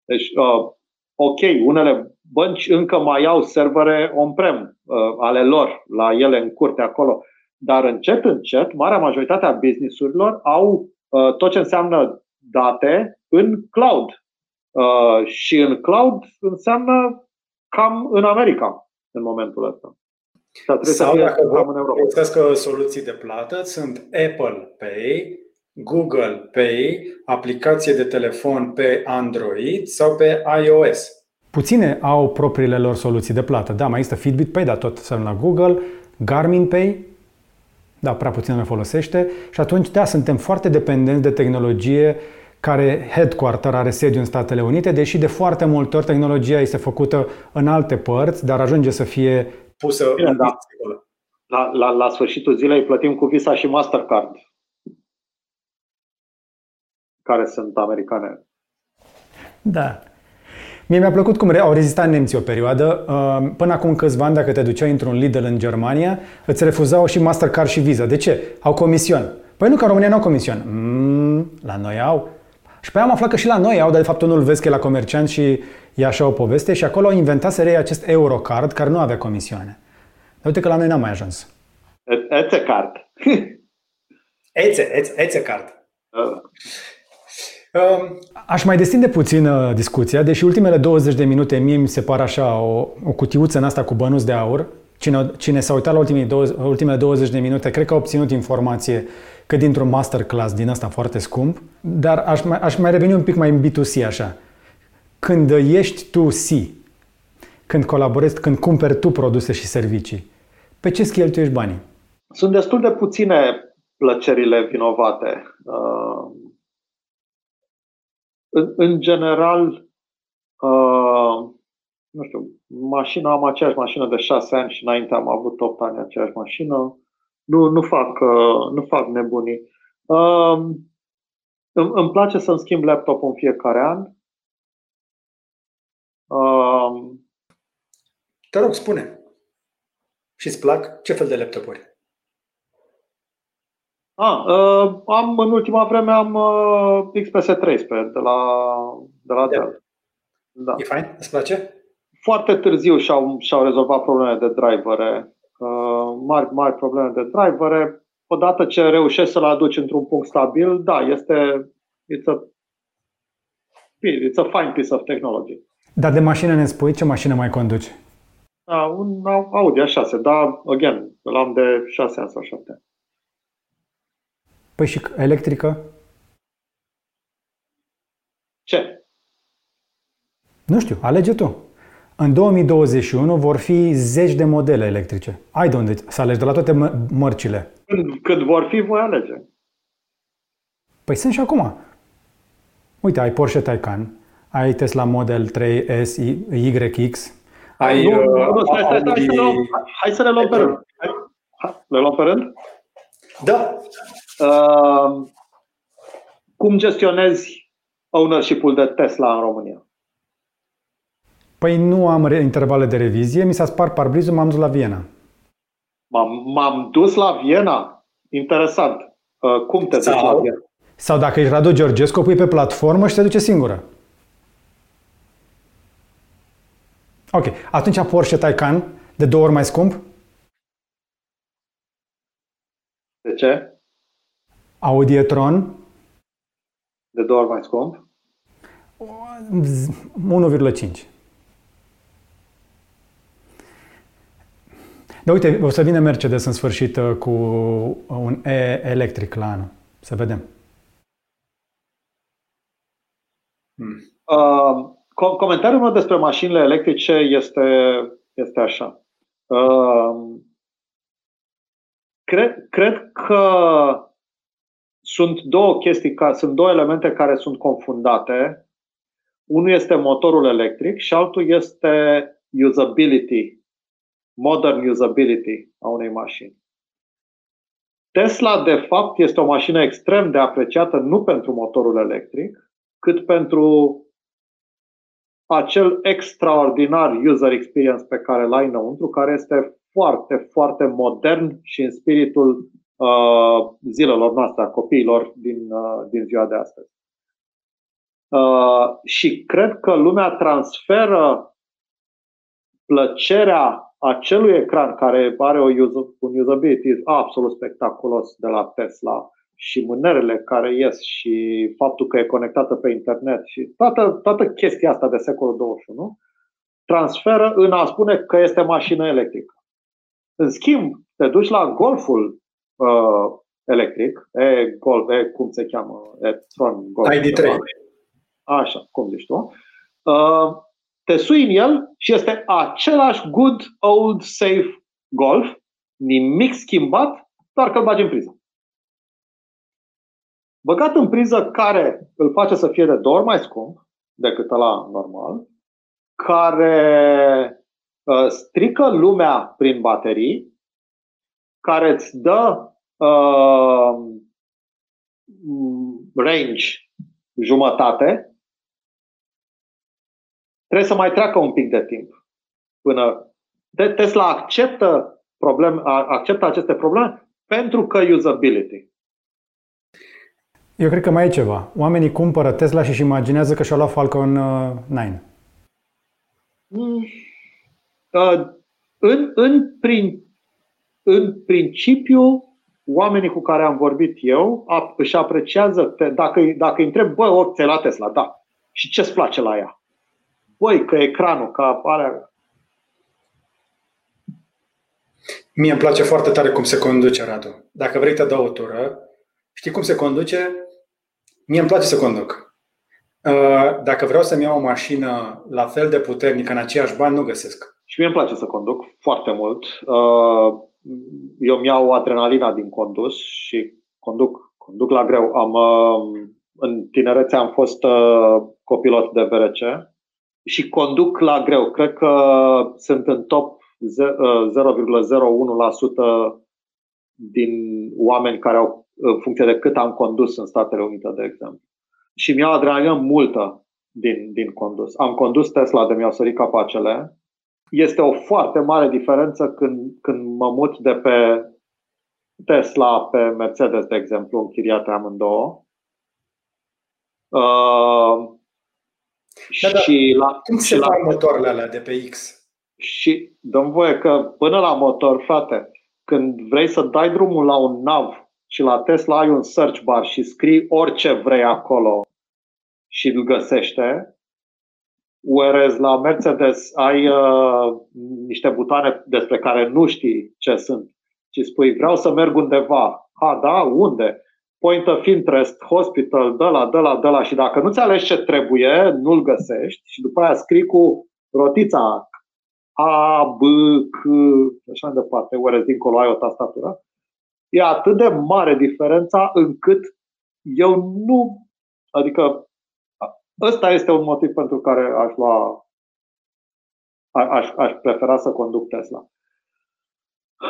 Deci, uh, ok, unele bănci încă mai au servere on-prem uh, ale lor, la ele în curte acolo. Dar încet, încet, marea majoritate a businessurilor au uh, tot ce înseamnă date în cloud. Uh, și în cloud înseamnă cam în America în momentul ăsta. Sau dacă vor soluții de plată, sunt Apple Pay, Google Pay, aplicație de telefon pe Android sau pe iOS. Puține au propriile lor soluții de plată. Da, mai există Fitbit Pay, dar tot sunt la Google, Garmin Pay, da, prea puțin ne folosește și atunci, da, suntem foarte dependenți de tehnologie care headquarter are sediu în Statele Unite, deși de foarte multe ori tehnologia este făcută în alte părți, dar ajunge să fie pusă Bine, în da. La, la, la sfârșitul zilei plătim cu Visa și Mastercard, care sunt americane. Da. Mie mi-a plăcut cum au rezistat nemții o perioadă. Uh, până acum câțiva ani, dacă te duceai într-un Lidl în Germania, îți refuzau și Mastercard și Visa. De ce? Au comision. Păi nu, că în România nu au comision. Mm, la noi au. Și pe aia am aflat că și la noi au, dar de fapt tu nu-l vezi că e la comerciant și e așa o poveste. Și acolo au inventat să acest Eurocard care nu avea comisioane. Dar uite că la noi n-am mai ajuns. Ețe card. Ețe, ețe, ețe card. Uh. Um, Aș mai destinde puțin uh, discuția, deși ultimele 20 de minute mie mi se par așa o, o cutiuță în asta cu bănuți de aur. Cine, cine s-a uitat la ultimii 20, ultimele 20 de minute, cred că a obținut informație că dintr-un masterclass din asta foarte scump, dar aș mai, aș mai reveni un pic mai în B2C așa. Când ești tu C, când colaborezi, când cumperi tu produse și servicii, pe ce cheltuiești banii? Sunt destul de puține plăcerile vinovate. Uh, în, în general, uh, nu știu, mașina, am aceeași mașină de 6 ani și înainte am avut 8 ani aceeași mașină. Nu, nu, fac, uh, nu fac nebunii. Uh, îmi, îmi place să-mi schimb laptopul în fiecare an. Uh, Te rog, spune. Și îți plac? Ce fel de laptopuri? Ah, uh, am, în ultima vreme am uh, XPS 13 de la, de la Dell. Da. E fain? Îți place? Foarte târziu și-au, și-au rezolvat problemele de drivere. Uh, mari, mari probleme de drivere. Odată ce reușești să-l aduci într-un punct stabil, da, este it's a, it's a fine piece of technology. Dar de mașină ne spui ce mașină mai conduci? Da, un Audi A6, dar, again, l-am de 6 ani sau 7 ani. Păi și electrică? Ce? Nu știu, alege tu. În 2021 vor fi zeci de modele electrice. Ai de unde să alegi, de la toate mărcile. Când, când vor fi, voi alege. Păi sunt și acum. Uite, ai Porsche Taycan, ai Tesla Model 3 S, YX, ai... Nu, nu, nu, stai, stai, stai, stai, hai să le luăm pe rând. Le luăm pe rând? Da. Uh, cum gestionezi ownership-ul de Tesla în România? Păi nu am intervale de revizie, mi s-a spart parbrizul, m-am dus la Viena. M-am, m-am dus la Viena? Interesant. Uh, cum te duci la Viena? Sau dacă ești Radu Georgescu, pui pe platformă și te duce singură. Ok. Atunci Porsche Taycan, de două ori mai scump? De ce? Audi e-tron. De două ori mai scump? 1,5. Dar uite, o să vină Mercedes în sfârșit uh, cu un E electric la anul. Să vedem. Hmm. Uh, comentariul meu despre mașinile electrice este, este așa. Uh, cred, cred că sunt două chestii, sunt două elemente care sunt confundate. Unul este motorul electric și altul este usability, modern usability a unei mașini. Tesla, de fapt, este o mașină extrem de apreciată nu pentru motorul electric, cât pentru acel extraordinar user experience pe care l-ai înăuntru, care este foarte, foarte modern și în spiritul uh, zilelor noastre, a copiilor din, uh, din ziua de astăzi. Uh, și cred că lumea transferă plăcerea acelui ecran care are o user, un usability absolut spectaculos de la Tesla și mânerele care ies și faptul că e conectată pe internet și toată, toată chestia asta de secolul 21 transferă în a spune că este mașină electrică. În schimb, te duci la golful uh, electric, e golf, e cum se cheamă, e Tron Golf. ID3. Așa, cum zici tu. Uh, te sui în el și este același good old safe golf, nimic schimbat, doar că îl bagi în priză. Băgat în priză care îl face să fie de două ori mai scump decât la normal, care uh, strică lumea prin baterii, care îți dă uh, range jumătate, trebuie să mai treacă un pic de timp până Tesla acceptă, problem, acceptă aceste probleme pentru că usability. Eu cred că mai e ceva. Oamenii cumpără Tesla și își imaginează că și-au luat Falcon 9. Uh, mm. Uh, în, în, prin, în principiu, oamenii cu care am vorbit eu își apreciază, te, dacă, dacă îi întreb, bă, ori ți la Tesla, da. Și ce-ți place la ea? Băi, că ecranul, că alea, Mie îmi place foarte tare cum se conduce, Radu. Dacă vrei te dau o tură. Știi cum se conduce? Mie îmi place să conduc. Uh, dacă vreau să-mi iau o mașină la fel de puternică în aceiași bani, nu găsesc. Și mie îmi place să conduc foarte mult. Uh, eu îmi iau adrenalina din condus și conduc, conduc la greu. Am, uh, în tinerețe am fost copilot de VRC și conduc la greu. Cred că sunt în top 0,01% din oameni care au, în funcție de cât am condus în Statele Unite, de exemplu. Și mi-au adrenalină multă din, din condus. Am condus Tesla de mi-au sărit capacele. Este o foarte mare diferență când, când mă mut de pe Tesla pe Mercedes, de exemplu, închiriate amândouă. Uh, da, da. și la, cum se fac motoarele alea de pe X? Și dăm voie că până la motor, frate, când vrei să dai drumul la un nav și la Tesla ai un search bar și scrii orice vrei acolo și îl găsește, whereas la Mercedes ai uh, niște butoane despre care nu știi ce sunt și spui vreau să merg undeva. Ha, da? Unde? Point of interest, hospital, de la, de la, de la și dacă nu-ți alegi ce trebuie, nu-l găsești și după aia scrii cu rotița a, B, C, așa mai departe, ori dincolo ai o tastatură, e atât de mare diferența încât eu nu, adică ăsta este un motiv pentru care aș lua, aș, aș prefera să conduc Tesla.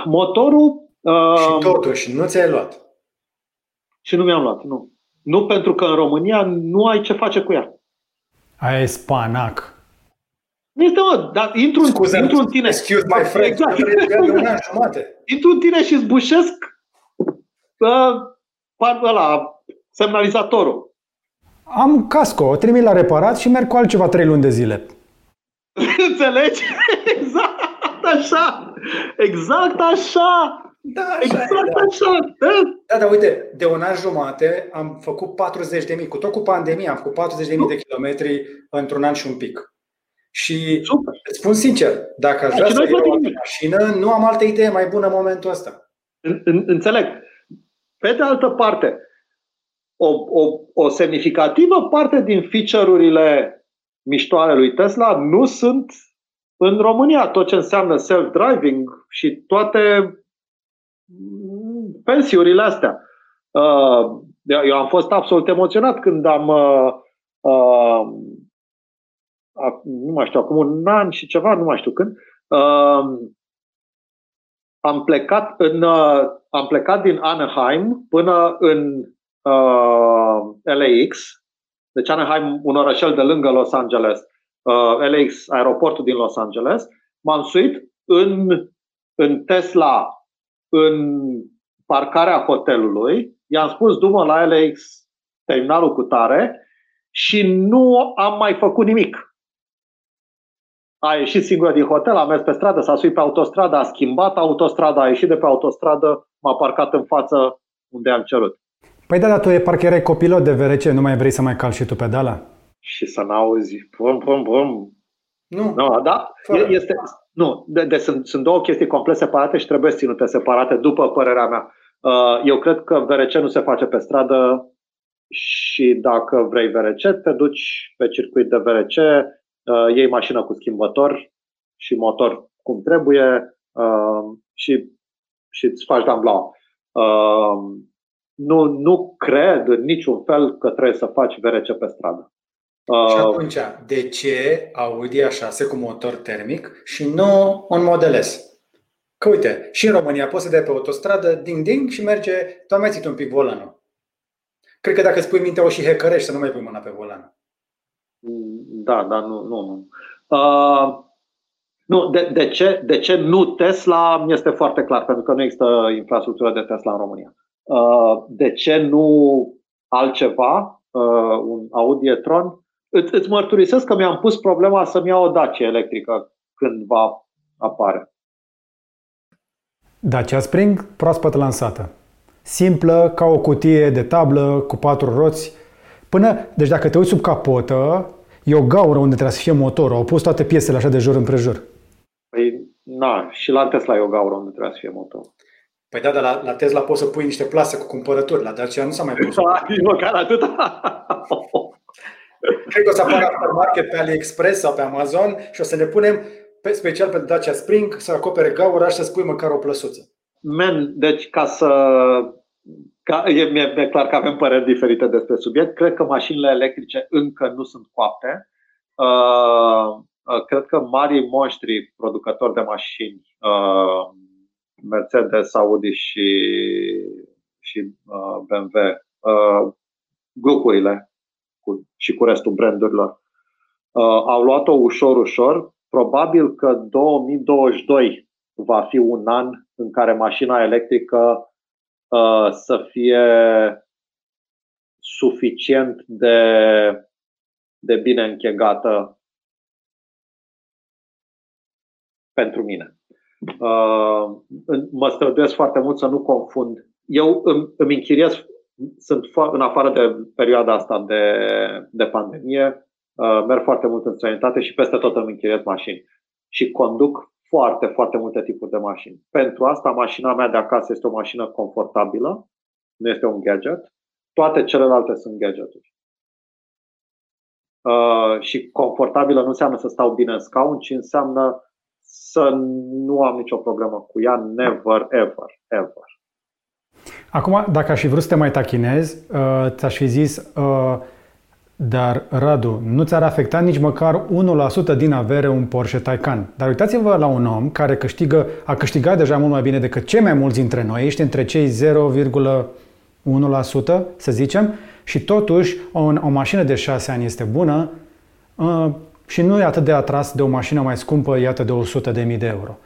Motorul... Și uh, totuși, nu ți-ai luat. Și nu mi-am luat, nu. Nu pentru că în România nu ai ce face cu ea. Aia e spanac. Nu este, mă, dar intru, Scuze, intru în tine. Excuse my friend, exact. intru în tine și zbușesc uh, ăla, semnalizatorul. Am casco, o trimit la reparat și merg cu altceva trei luni de zile. Înțelegi? Exact așa! Exact așa! Da, așa exact e, da. așa! Da? da, dar uite, de un an jumate am făcut 40 de mii, cu tot cu pandemia, am făcut 40 de mii de kilometri într-un an și un pic. Și Super. îți spun sincer, dacă aș vrea să iau o mașină, nu am altă idee mai bună în momentul ăsta. În, în, înțeleg. Pe de altă parte, o, o, o semnificativă parte din feature-urile miștoare lui Tesla nu sunt în România. Tot ce înseamnă self-driving și toate pensiurile astea. Uh, eu am fost absolut emoționat când am uh, uh, nu mai știu, acum un an și ceva, nu mai știu când, am plecat, în, uh, am plecat din Anaheim până în uh, LAX, deci Anaheim, un orășel de lângă Los Angeles, uh, LAX, aeroportul din Los Angeles, m-am suit în, în Tesla, în parcarea hotelului, i-am spus, du la LAX, terminalul cu tare, și nu am mai făcut nimic. A ieșit singură din hotel, a mers pe stradă, s-a suit pe autostradă, a schimbat autostrada, a ieșit de pe autostradă, m-a parcat în față unde am cerut. Păi da, dar tu e parcă erai copilot de VRC, nu mai vrei să mai calci și tu pedala? Și să n-auzi, pum, pum, pum. Nu. nu da? Este, nu, de, de, sunt, sunt două chestii complet separate și trebuie ținute separate, după părerea mea. Uh, eu cred că VRC nu se face pe stradă și dacă vrei VRC, te duci pe circuit de VRC, uh, iei mașină cu schimbător și motor cum trebuie uh, și, și îți faci damblau. Uh, nu, nu cred în niciun fel că trebuie să faci VRC pe stradă. Și atunci, de ce Audi A6 cu motor termic și nu un Model S? Că uite, și în România poți să dai pe autostradă, ding-ding și merge, tu mai ții un pic volanul. Cred că dacă spui minte o și hecărești să nu mai pui mâna pe volan. Da, da, nu, nu, nu. Uh, nu, de, de, ce, de ce nu Tesla mi este foarte clar, pentru că nu există infrastructură de Tesla în România. Uh, de ce nu altceva, uh, un Audi e-tron? Îți, îți mărturisesc că mi-am pus problema să-mi iau o Dacia electrică când va apare. Dacia Spring, proaspăt lansată. Simplă, ca o cutie de tablă, cu patru roți. Până, deci dacă te uiți sub capotă, e o gaură unde trebuie să fie motorul. Au pus toate piesele așa de jur împrejur. Păi, na, și la Tesla e o gaură unde trebuie să fie motor. Păi da, dar la, la Tesla poți să pui niște plase cu cumpărături, la Dacia nu s-a mai pus. Nici măcar atât. Cred că o să apară market pe AliExpress sau pe Amazon și o să ne punem pe, special pentru Dacia Spring să acopere gaura și să spui măcar o plăsuță. Men, deci ca să ca, e, mi-e, mi-e clar că avem păreri diferite despre subiect. Cred că mașinile electrice încă nu sunt coapte. Uh, uh, cred că marii monștri producători de mașini, uh, Mercedes, Audi și, și uh, BMW, uh, grupurile cu, și cu restul brandurilor, uh, au luat-o ușor, ușor. Probabil că 2022 va fi un an în care mașina electrică uh, să fie suficient de, de bine închegată pentru mine. Uh, mă străduiesc foarte mult să nu confund. Eu îmi, îmi închiriez, sunt în afară de perioada asta de, de pandemie, uh, merg foarte mult în străinătate și peste tot îmi închiriez mașini. Și conduc foarte, foarte multe tipuri de mașini. Pentru asta, mașina mea de acasă este o mașină confortabilă, nu este un gadget. Toate celelalte sunt gadgeturi. Uh, și confortabilă nu înseamnă să stau bine în scaun, ci înseamnă să nu am nicio problemă cu ea, never, ever, ever. Acum, dacă aș fi vrut să te mai tachinezi, uh, ți-aș fi zis, uh, dar, Radu, nu ți-ar afecta nici măcar 1% din avere un Porsche Taycan. Dar uitați-vă la un om care câștigă, a câștigat deja mult mai bine decât cei mai mulți dintre noi, ești între cei 0,1%, să zicem, și totuși o, o mașină de 6 ani este bună, uh, și nu e atât de atras de o mașină mai scumpă, iată, de 100.000 de euro.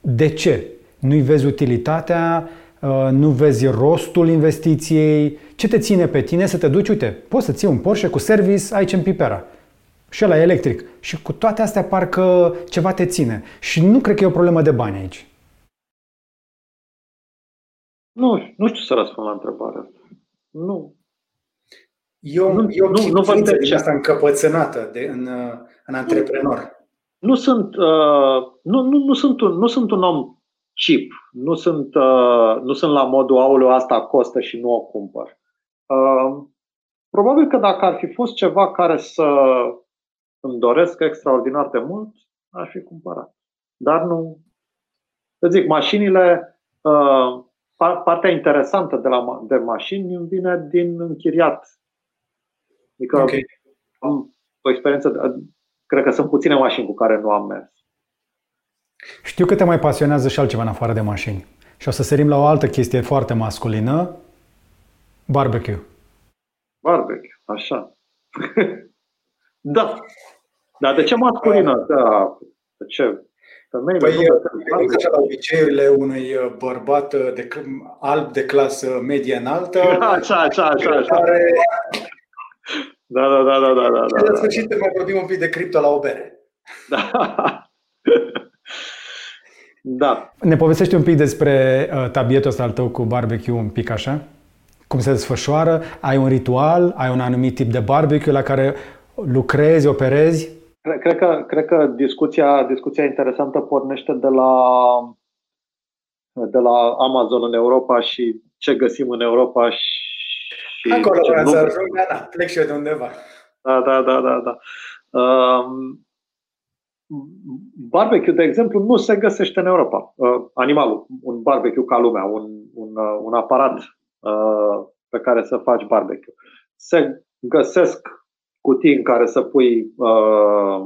De ce? Nu-i vezi utilitatea, uh, nu vezi rostul investiției, ce te ține pe tine să te duci, uite, poți să ții un Porsche cu service aici în Pipera. Și ăla e electric. Și cu toate astea parcă ceva te ține. Și nu cred că e o problemă de bani aici. Nu, nu știu să răspund la întrebare. Nu. Eu, nu, eu nu, nu văd de ce. asta încăpățânată de, în, în antreprenor. Nu sunt, uh, nu, nu, nu, sunt un, nu sunt un om cheap. Nu sunt, uh, nu sunt la modul auleu asta costă și nu o cumpăr. Uh, probabil că dacă ar fi fost ceva care să îmi doresc extraordinar de mult, aș fi cumpărat. Dar nu. Să zic, mașinile, uh, partea interesantă de, la, de mașini îmi vine din închiriat. Adică okay. am o experiență, cred că sunt puține mașini cu care nu am mers. Știu că te mai pasionează și altceva în afară de mașini. Și o să sărim la o altă chestie foarte masculină, barbecue. Barbecue, așa. da. Dar de ce masculină? Da. De ce? Femeile păi, nu așa la obiceiurile unui uh, bărbat uh, de, alb de clasă medie înaltă. Așa, așa, așa. așa. Care... Da, da, da, da, da, da. Și la da. sfârșit mai vorbim un pic de cripto la o bere. Da. Da. Ne povestești un pic despre uh, tabietul ăsta al tău cu barbecue, un pic așa? Cum se desfășoară? Ai un ritual? Ai un anumit tip de barbecue la care lucrezi, operezi? Cred că, cred că discuția, discuția interesantă pornește de la, de la Amazon în Europa și ce găsim în Europa și Acolo vreau să ajung, da, da, plec și eu de undeva. Da, da, da, da. da. Um, barbecue, de exemplu, nu se găsește în Europa. Uh, animalul, un barbecue ca lumea, un, un, uh, un aparat uh, pe care să faci barbecue. Se găsesc cutii în care să pui uh,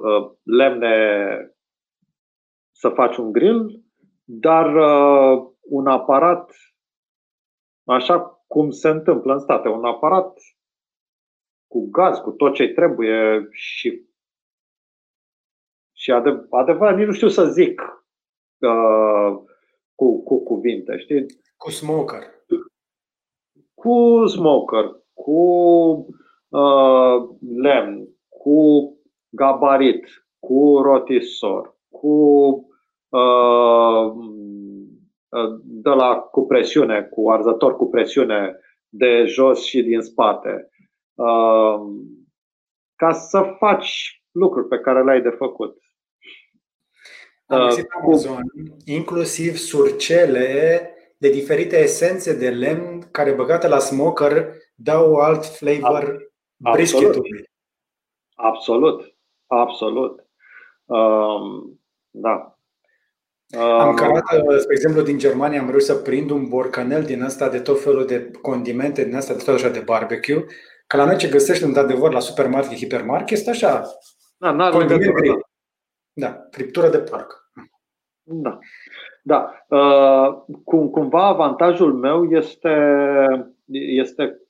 uh, lemne să faci un grill, dar uh, un aparat, așa cum se întâmplă în state, un aparat cu gaz, cu tot ce trebuie și și adev- adevărat, nici nu știu să zic uh, cu, cu cuvinte, știi? Cu smoker. Cu smoker, cu uh, lemn, cu gabarit, cu rotisor, cu uh, de la cu presiune, cu arzător cu presiune de jos și din spate, uh, ca să faci lucruri pe care le-ai de făcut. Am găsit uh, Amazon, inclusiv surcele de diferite esențe de lemn care băgate la smoker dau alt flavor brisketului. Absolut, absolut. Um, da. Am um, cărat, uh, spre exemplu, din Germania am reușit să prind un borcanel din asta de tot felul de condimente, din asta de tot așa de barbecue, că la noi ce găsești într-adevăr la supermarket, hipermarket, este așa, da, n Da, friptură de porc. Da. Da. Uh, cum, cumva avantajul meu este, este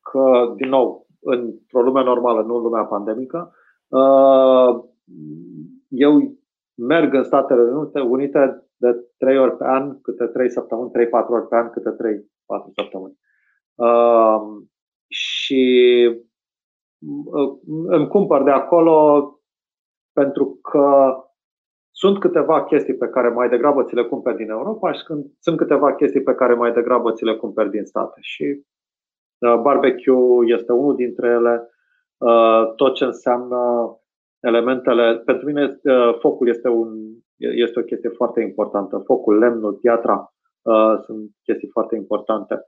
că, din nou, într-o lume normală, nu în lumea pandemică, uh, eu merg în Statele Unite, Unite de trei ori pe an, câte trei săptămâni, trei, patru ori pe an, câte trei, patru săptămâni. Uh, și îmi cumpăr de acolo pentru că sunt câteva chestii pe care mai degrabă ți le cumperi din Europa și când sunt câteva chestii pe care mai degrabă ți le cumperi din state. Și uh, barbecue este unul dintre ele. Uh, tot ce înseamnă elementele. Pentru mine, uh, focul este, un, este o chestie foarte importantă. Focul, lemnul, piatra sunt chestii foarte importante.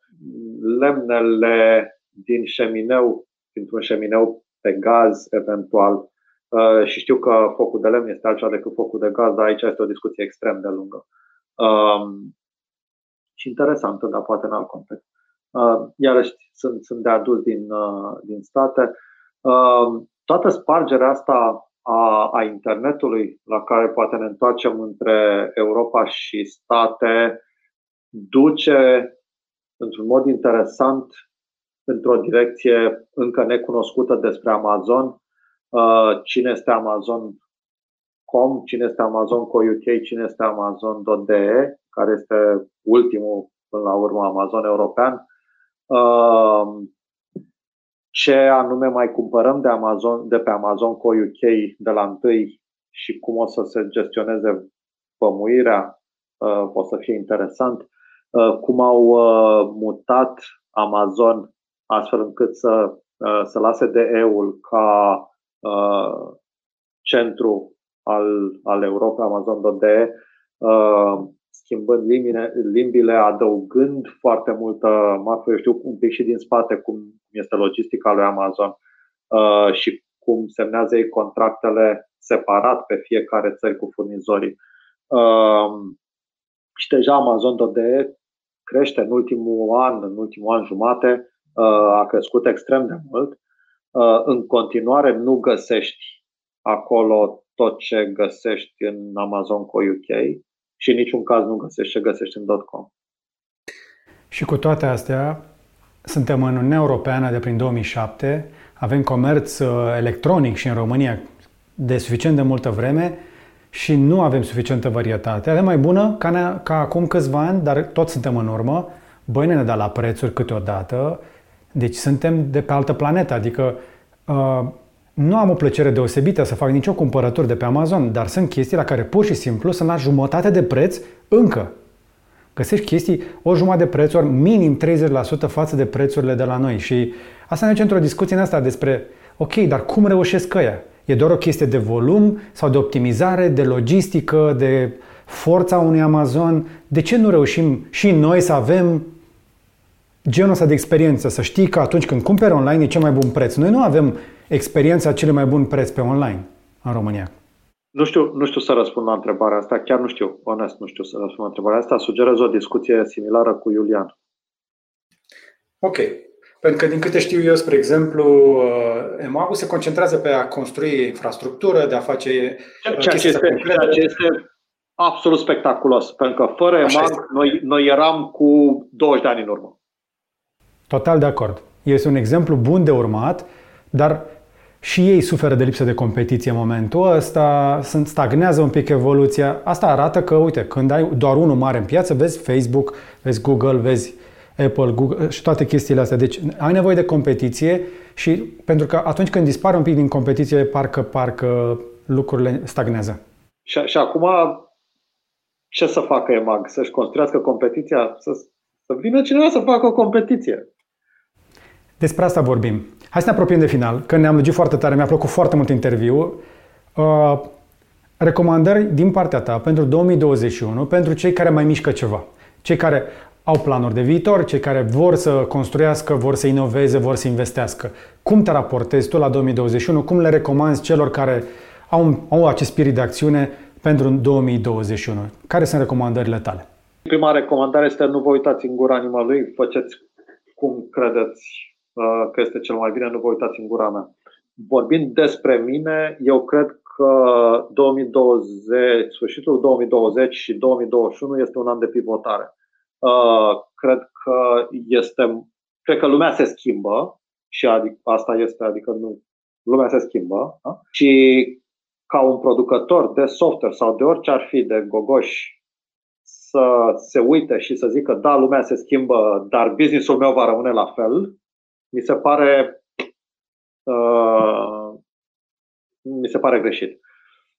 Lemnele din șemineu, dintr-un șemineu pe gaz, eventual, Uh, și știu că focul de lemn este altceva decât focul de gaz, dar aici este o discuție extrem de lungă. Um, și interesantă, dar poate în alt context. Uh, iarăși sunt, sunt de adus din, uh, din state. Um, toată spargerea asta a, a internetului, la care poate ne întoarcem între Europa și state, duce într-un mod interesant într-o direcție încă necunoscută despre Amazon, Uh, cine este Amazon.com, cine este Amazon.co.uk, cine este Amazon.de, care este ultimul, până la urmă, Amazon european. Uh, ce anume mai cumpărăm de, Amazon, de pe Amazon.co.uk de la întâi și cum o să se gestioneze pămuirea, uh, o să fie interesant. Cum au mutat Amazon astfel încât să, să lase DE-ul ca Uh, centru al, al Europei, Amazon.de, uh, schimbând limbile, limbile, adăugând foarte multă marfă. Eu știu un pic și din spate cum este logistica lui Amazon uh, și cum semnează ei contractele separat pe fiecare țări cu furnizorii. Și deja Amazon.de crește în ultimul an, în ultimul an jumate, a crescut extrem de mult Uh, în continuare nu găsești acolo tot ce găsești în Amazon cu UK și în niciun caz nu găsești ce găsești în .com. Și cu toate astea, suntem în Uniunea Europeană de prin 2007, avem comerț uh, electronic și în România de suficient de multă vreme și nu avem suficientă varietate. Avem mai bună ca, ne, ca acum câțiva ani, dar tot suntem în urmă. Băi, ne da la prețuri câteodată deci suntem de pe altă planetă, adică uh, nu am o plăcere deosebită să fac nicio cumpărături de pe Amazon, dar sunt chestii la care pur și simplu sunt la jumătate de preț încă. Găsești chestii o jumătate de preț, ori minim 30% față de prețurile de la noi. Și asta ne duce într-o discuție în asta despre, ok, dar cum reușesc ăia? E doar o chestie de volum sau de optimizare, de logistică, de forța unui Amazon? De ce nu reușim și noi să avem genul ăsta de experiență, să știi că atunci când cumperi online e cel mai bun preț. Noi nu avem experiența cel mai bun preț pe online în România. Nu știu, nu știu să răspund la întrebarea asta, chiar nu știu, onest, nu știu să răspund la întrebarea asta. Sugerez o discuție similară cu Iulian. Ok. Pentru că, din câte știu eu, spre exemplu, uh, EMAG se concentrează pe a construi infrastructură, de a face. Uh, ceea ce, este, ceea ce este absolut spectaculos. Pentru că fără EMAG, noi, noi eram cu 20 de ani în urmă. Total de acord. Este un exemplu bun de urmat, dar și ei suferă de lipsă de competiție în momentul ăsta, sunt, stagnează un pic evoluția. Asta arată că, uite, când ai doar unul mare în piață, vezi Facebook, vezi Google, vezi Apple, Google și toate chestiile astea. Deci ai nevoie de competiție și pentru că atunci când dispare un pic din competiție, parcă, parcă lucrurile stagnează. Și, și acum ce să facă EMAG? Să-și construiască competiția? Să, să vină cineva să facă o competiție. Despre asta vorbim. Hai să ne apropiem de final, că ne-am lungit foarte tare, mi-a plăcut foarte mult interviu. Uh, recomandări din partea ta pentru 2021, pentru cei care mai mișcă ceva. Cei care au planuri de viitor, cei care vor să construiască, vor să inoveze, vor să investească. Cum te raportezi tu la 2021? Cum le recomanzi celor care au, au acest spirit de acțiune pentru 2021? Care sunt recomandările tale? Prima recomandare este nu vă uitați în gura animalului, faceți cum credeți Uh, că este cel mai bine, nu vă uitați în gura mea. Vorbind despre mine, eu cred că 2020, sfârșitul 2020 și 2021 este un an de pivotare. Uh, cred că este, cred că lumea se schimbă și adic, asta este, adică nu, lumea se schimbă da? și ca un producător de software sau de orice ar fi de gogoși să se uite și să zică da, lumea se schimbă, dar businessul meu va rămâne la fel, mi se pare uh, mi se pare greșit.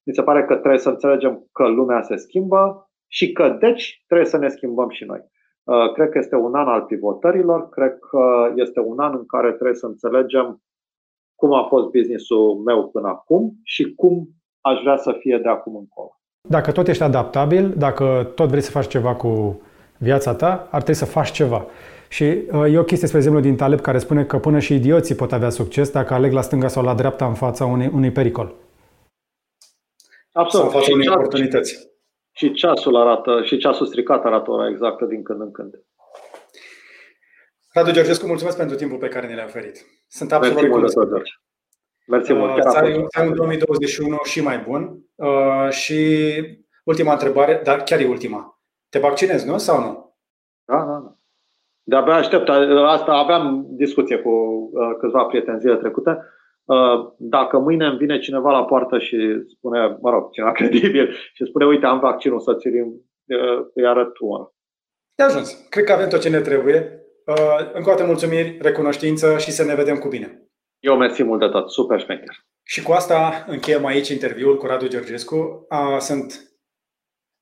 Mi se pare că trebuie să înțelegem că lumea se schimbă și că deci trebuie să ne schimbăm și noi. Uh, cred că este un an al pivotărilor, cred că este un an în care trebuie să înțelegem cum a fost businessul meu până acum și cum aș vrea să fie de acum încolo. Dacă tot ești adaptabil, dacă tot vrei să faci ceva cu viața ta, ar trebui să faci ceva. Și uh, e o chestie, spre exemplu, din Taleb care spune că până și idioții pot avea succes dacă aleg la stânga sau la dreapta în fața unui, unui pericol. Absolut. Sau în fața unei oportunități. Și ceasul arată, și ceasul stricat arată ora exactă din când în când. Radu Georgescu, mulțumesc pentru timpul pe care ne l-ai oferit. Sunt absolut recunoscător. Mersi mult. Uh, să ai un 2021 și mai bun. Uh, și ultima întrebare, dar chiar e ultima. Te vaccinezi, nu? Sau nu? Da, da, da. De-abia aștept. Asta aveam discuție cu uh, câțiva prieteni zile trecute. Uh, dacă mâine îmi vine cineva la poartă și spune, mă rog, cineva credibil, și spune, uite, am vaccinul să ți uh, îi arăt tu. De ajuns. Cred că avem tot ce ne trebuie. Încă o dată mulțumiri, recunoștință și să ne vedem cu bine. Eu mersi mult de tot. Super șmecher. Și cu asta încheiem aici interviul cu Radu Georgescu. Sunt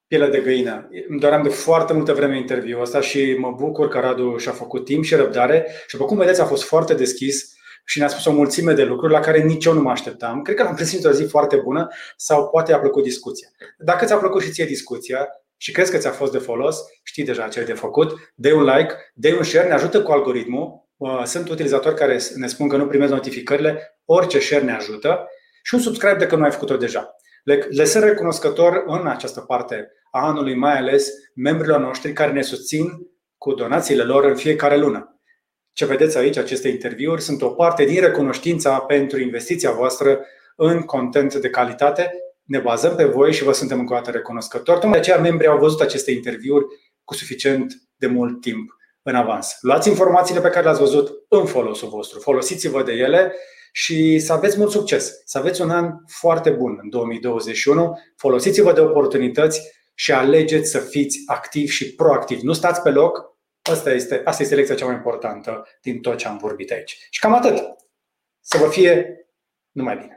pielea de găină. Îmi doream de foarte multă vreme interviul ăsta și mă bucur că Radu și-a făcut timp și răbdare și după cum vedeți a fost foarte deschis și ne-a spus o mulțime de lucruri la care nici eu nu mă așteptam. Cred că l-am prins o zi foarte bună sau poate a plăcut discuția. Dacă ți-a plăcut și ție discuția și crezi că ți-a fost de folos, știi deja ce ai de făcut, dă un like, dă un share, ne ajută cu algoritmul. Sunt utilizatori care ne spun că nu primesc notificările, orice share ne ajută și un subscribe dacă nu ai făcut-o deja. Le, le sunt recunoscător în această parte a anului, mai ales membrilor noștri care ne susțin cu donațiile lor în fiecare lună. Ce vedeți aici, aceste interviuri, sunt o parte din recunoștința pentru investiția voastră în content de calitate. Ne bazăm pe voi și vă suntem încă o dată recunoscători. Tocmai de aceea membrii au văzut aceste interviuri cu suficient de mult timp în avans. Luați informațiile pe care le-ați văzut în folosul vostru, folosiți-vă de ele și să aveți mult succes, să aveți un an foarte bun în 2021. Folosiți-vă de oportunități și alegeți să fiți activi și proactivi. Nu stați pe loc. Asta este, asta este lecția cea mai importantă din tot ce am vorbit aici. Și cam atât. Să vă fie numai bine.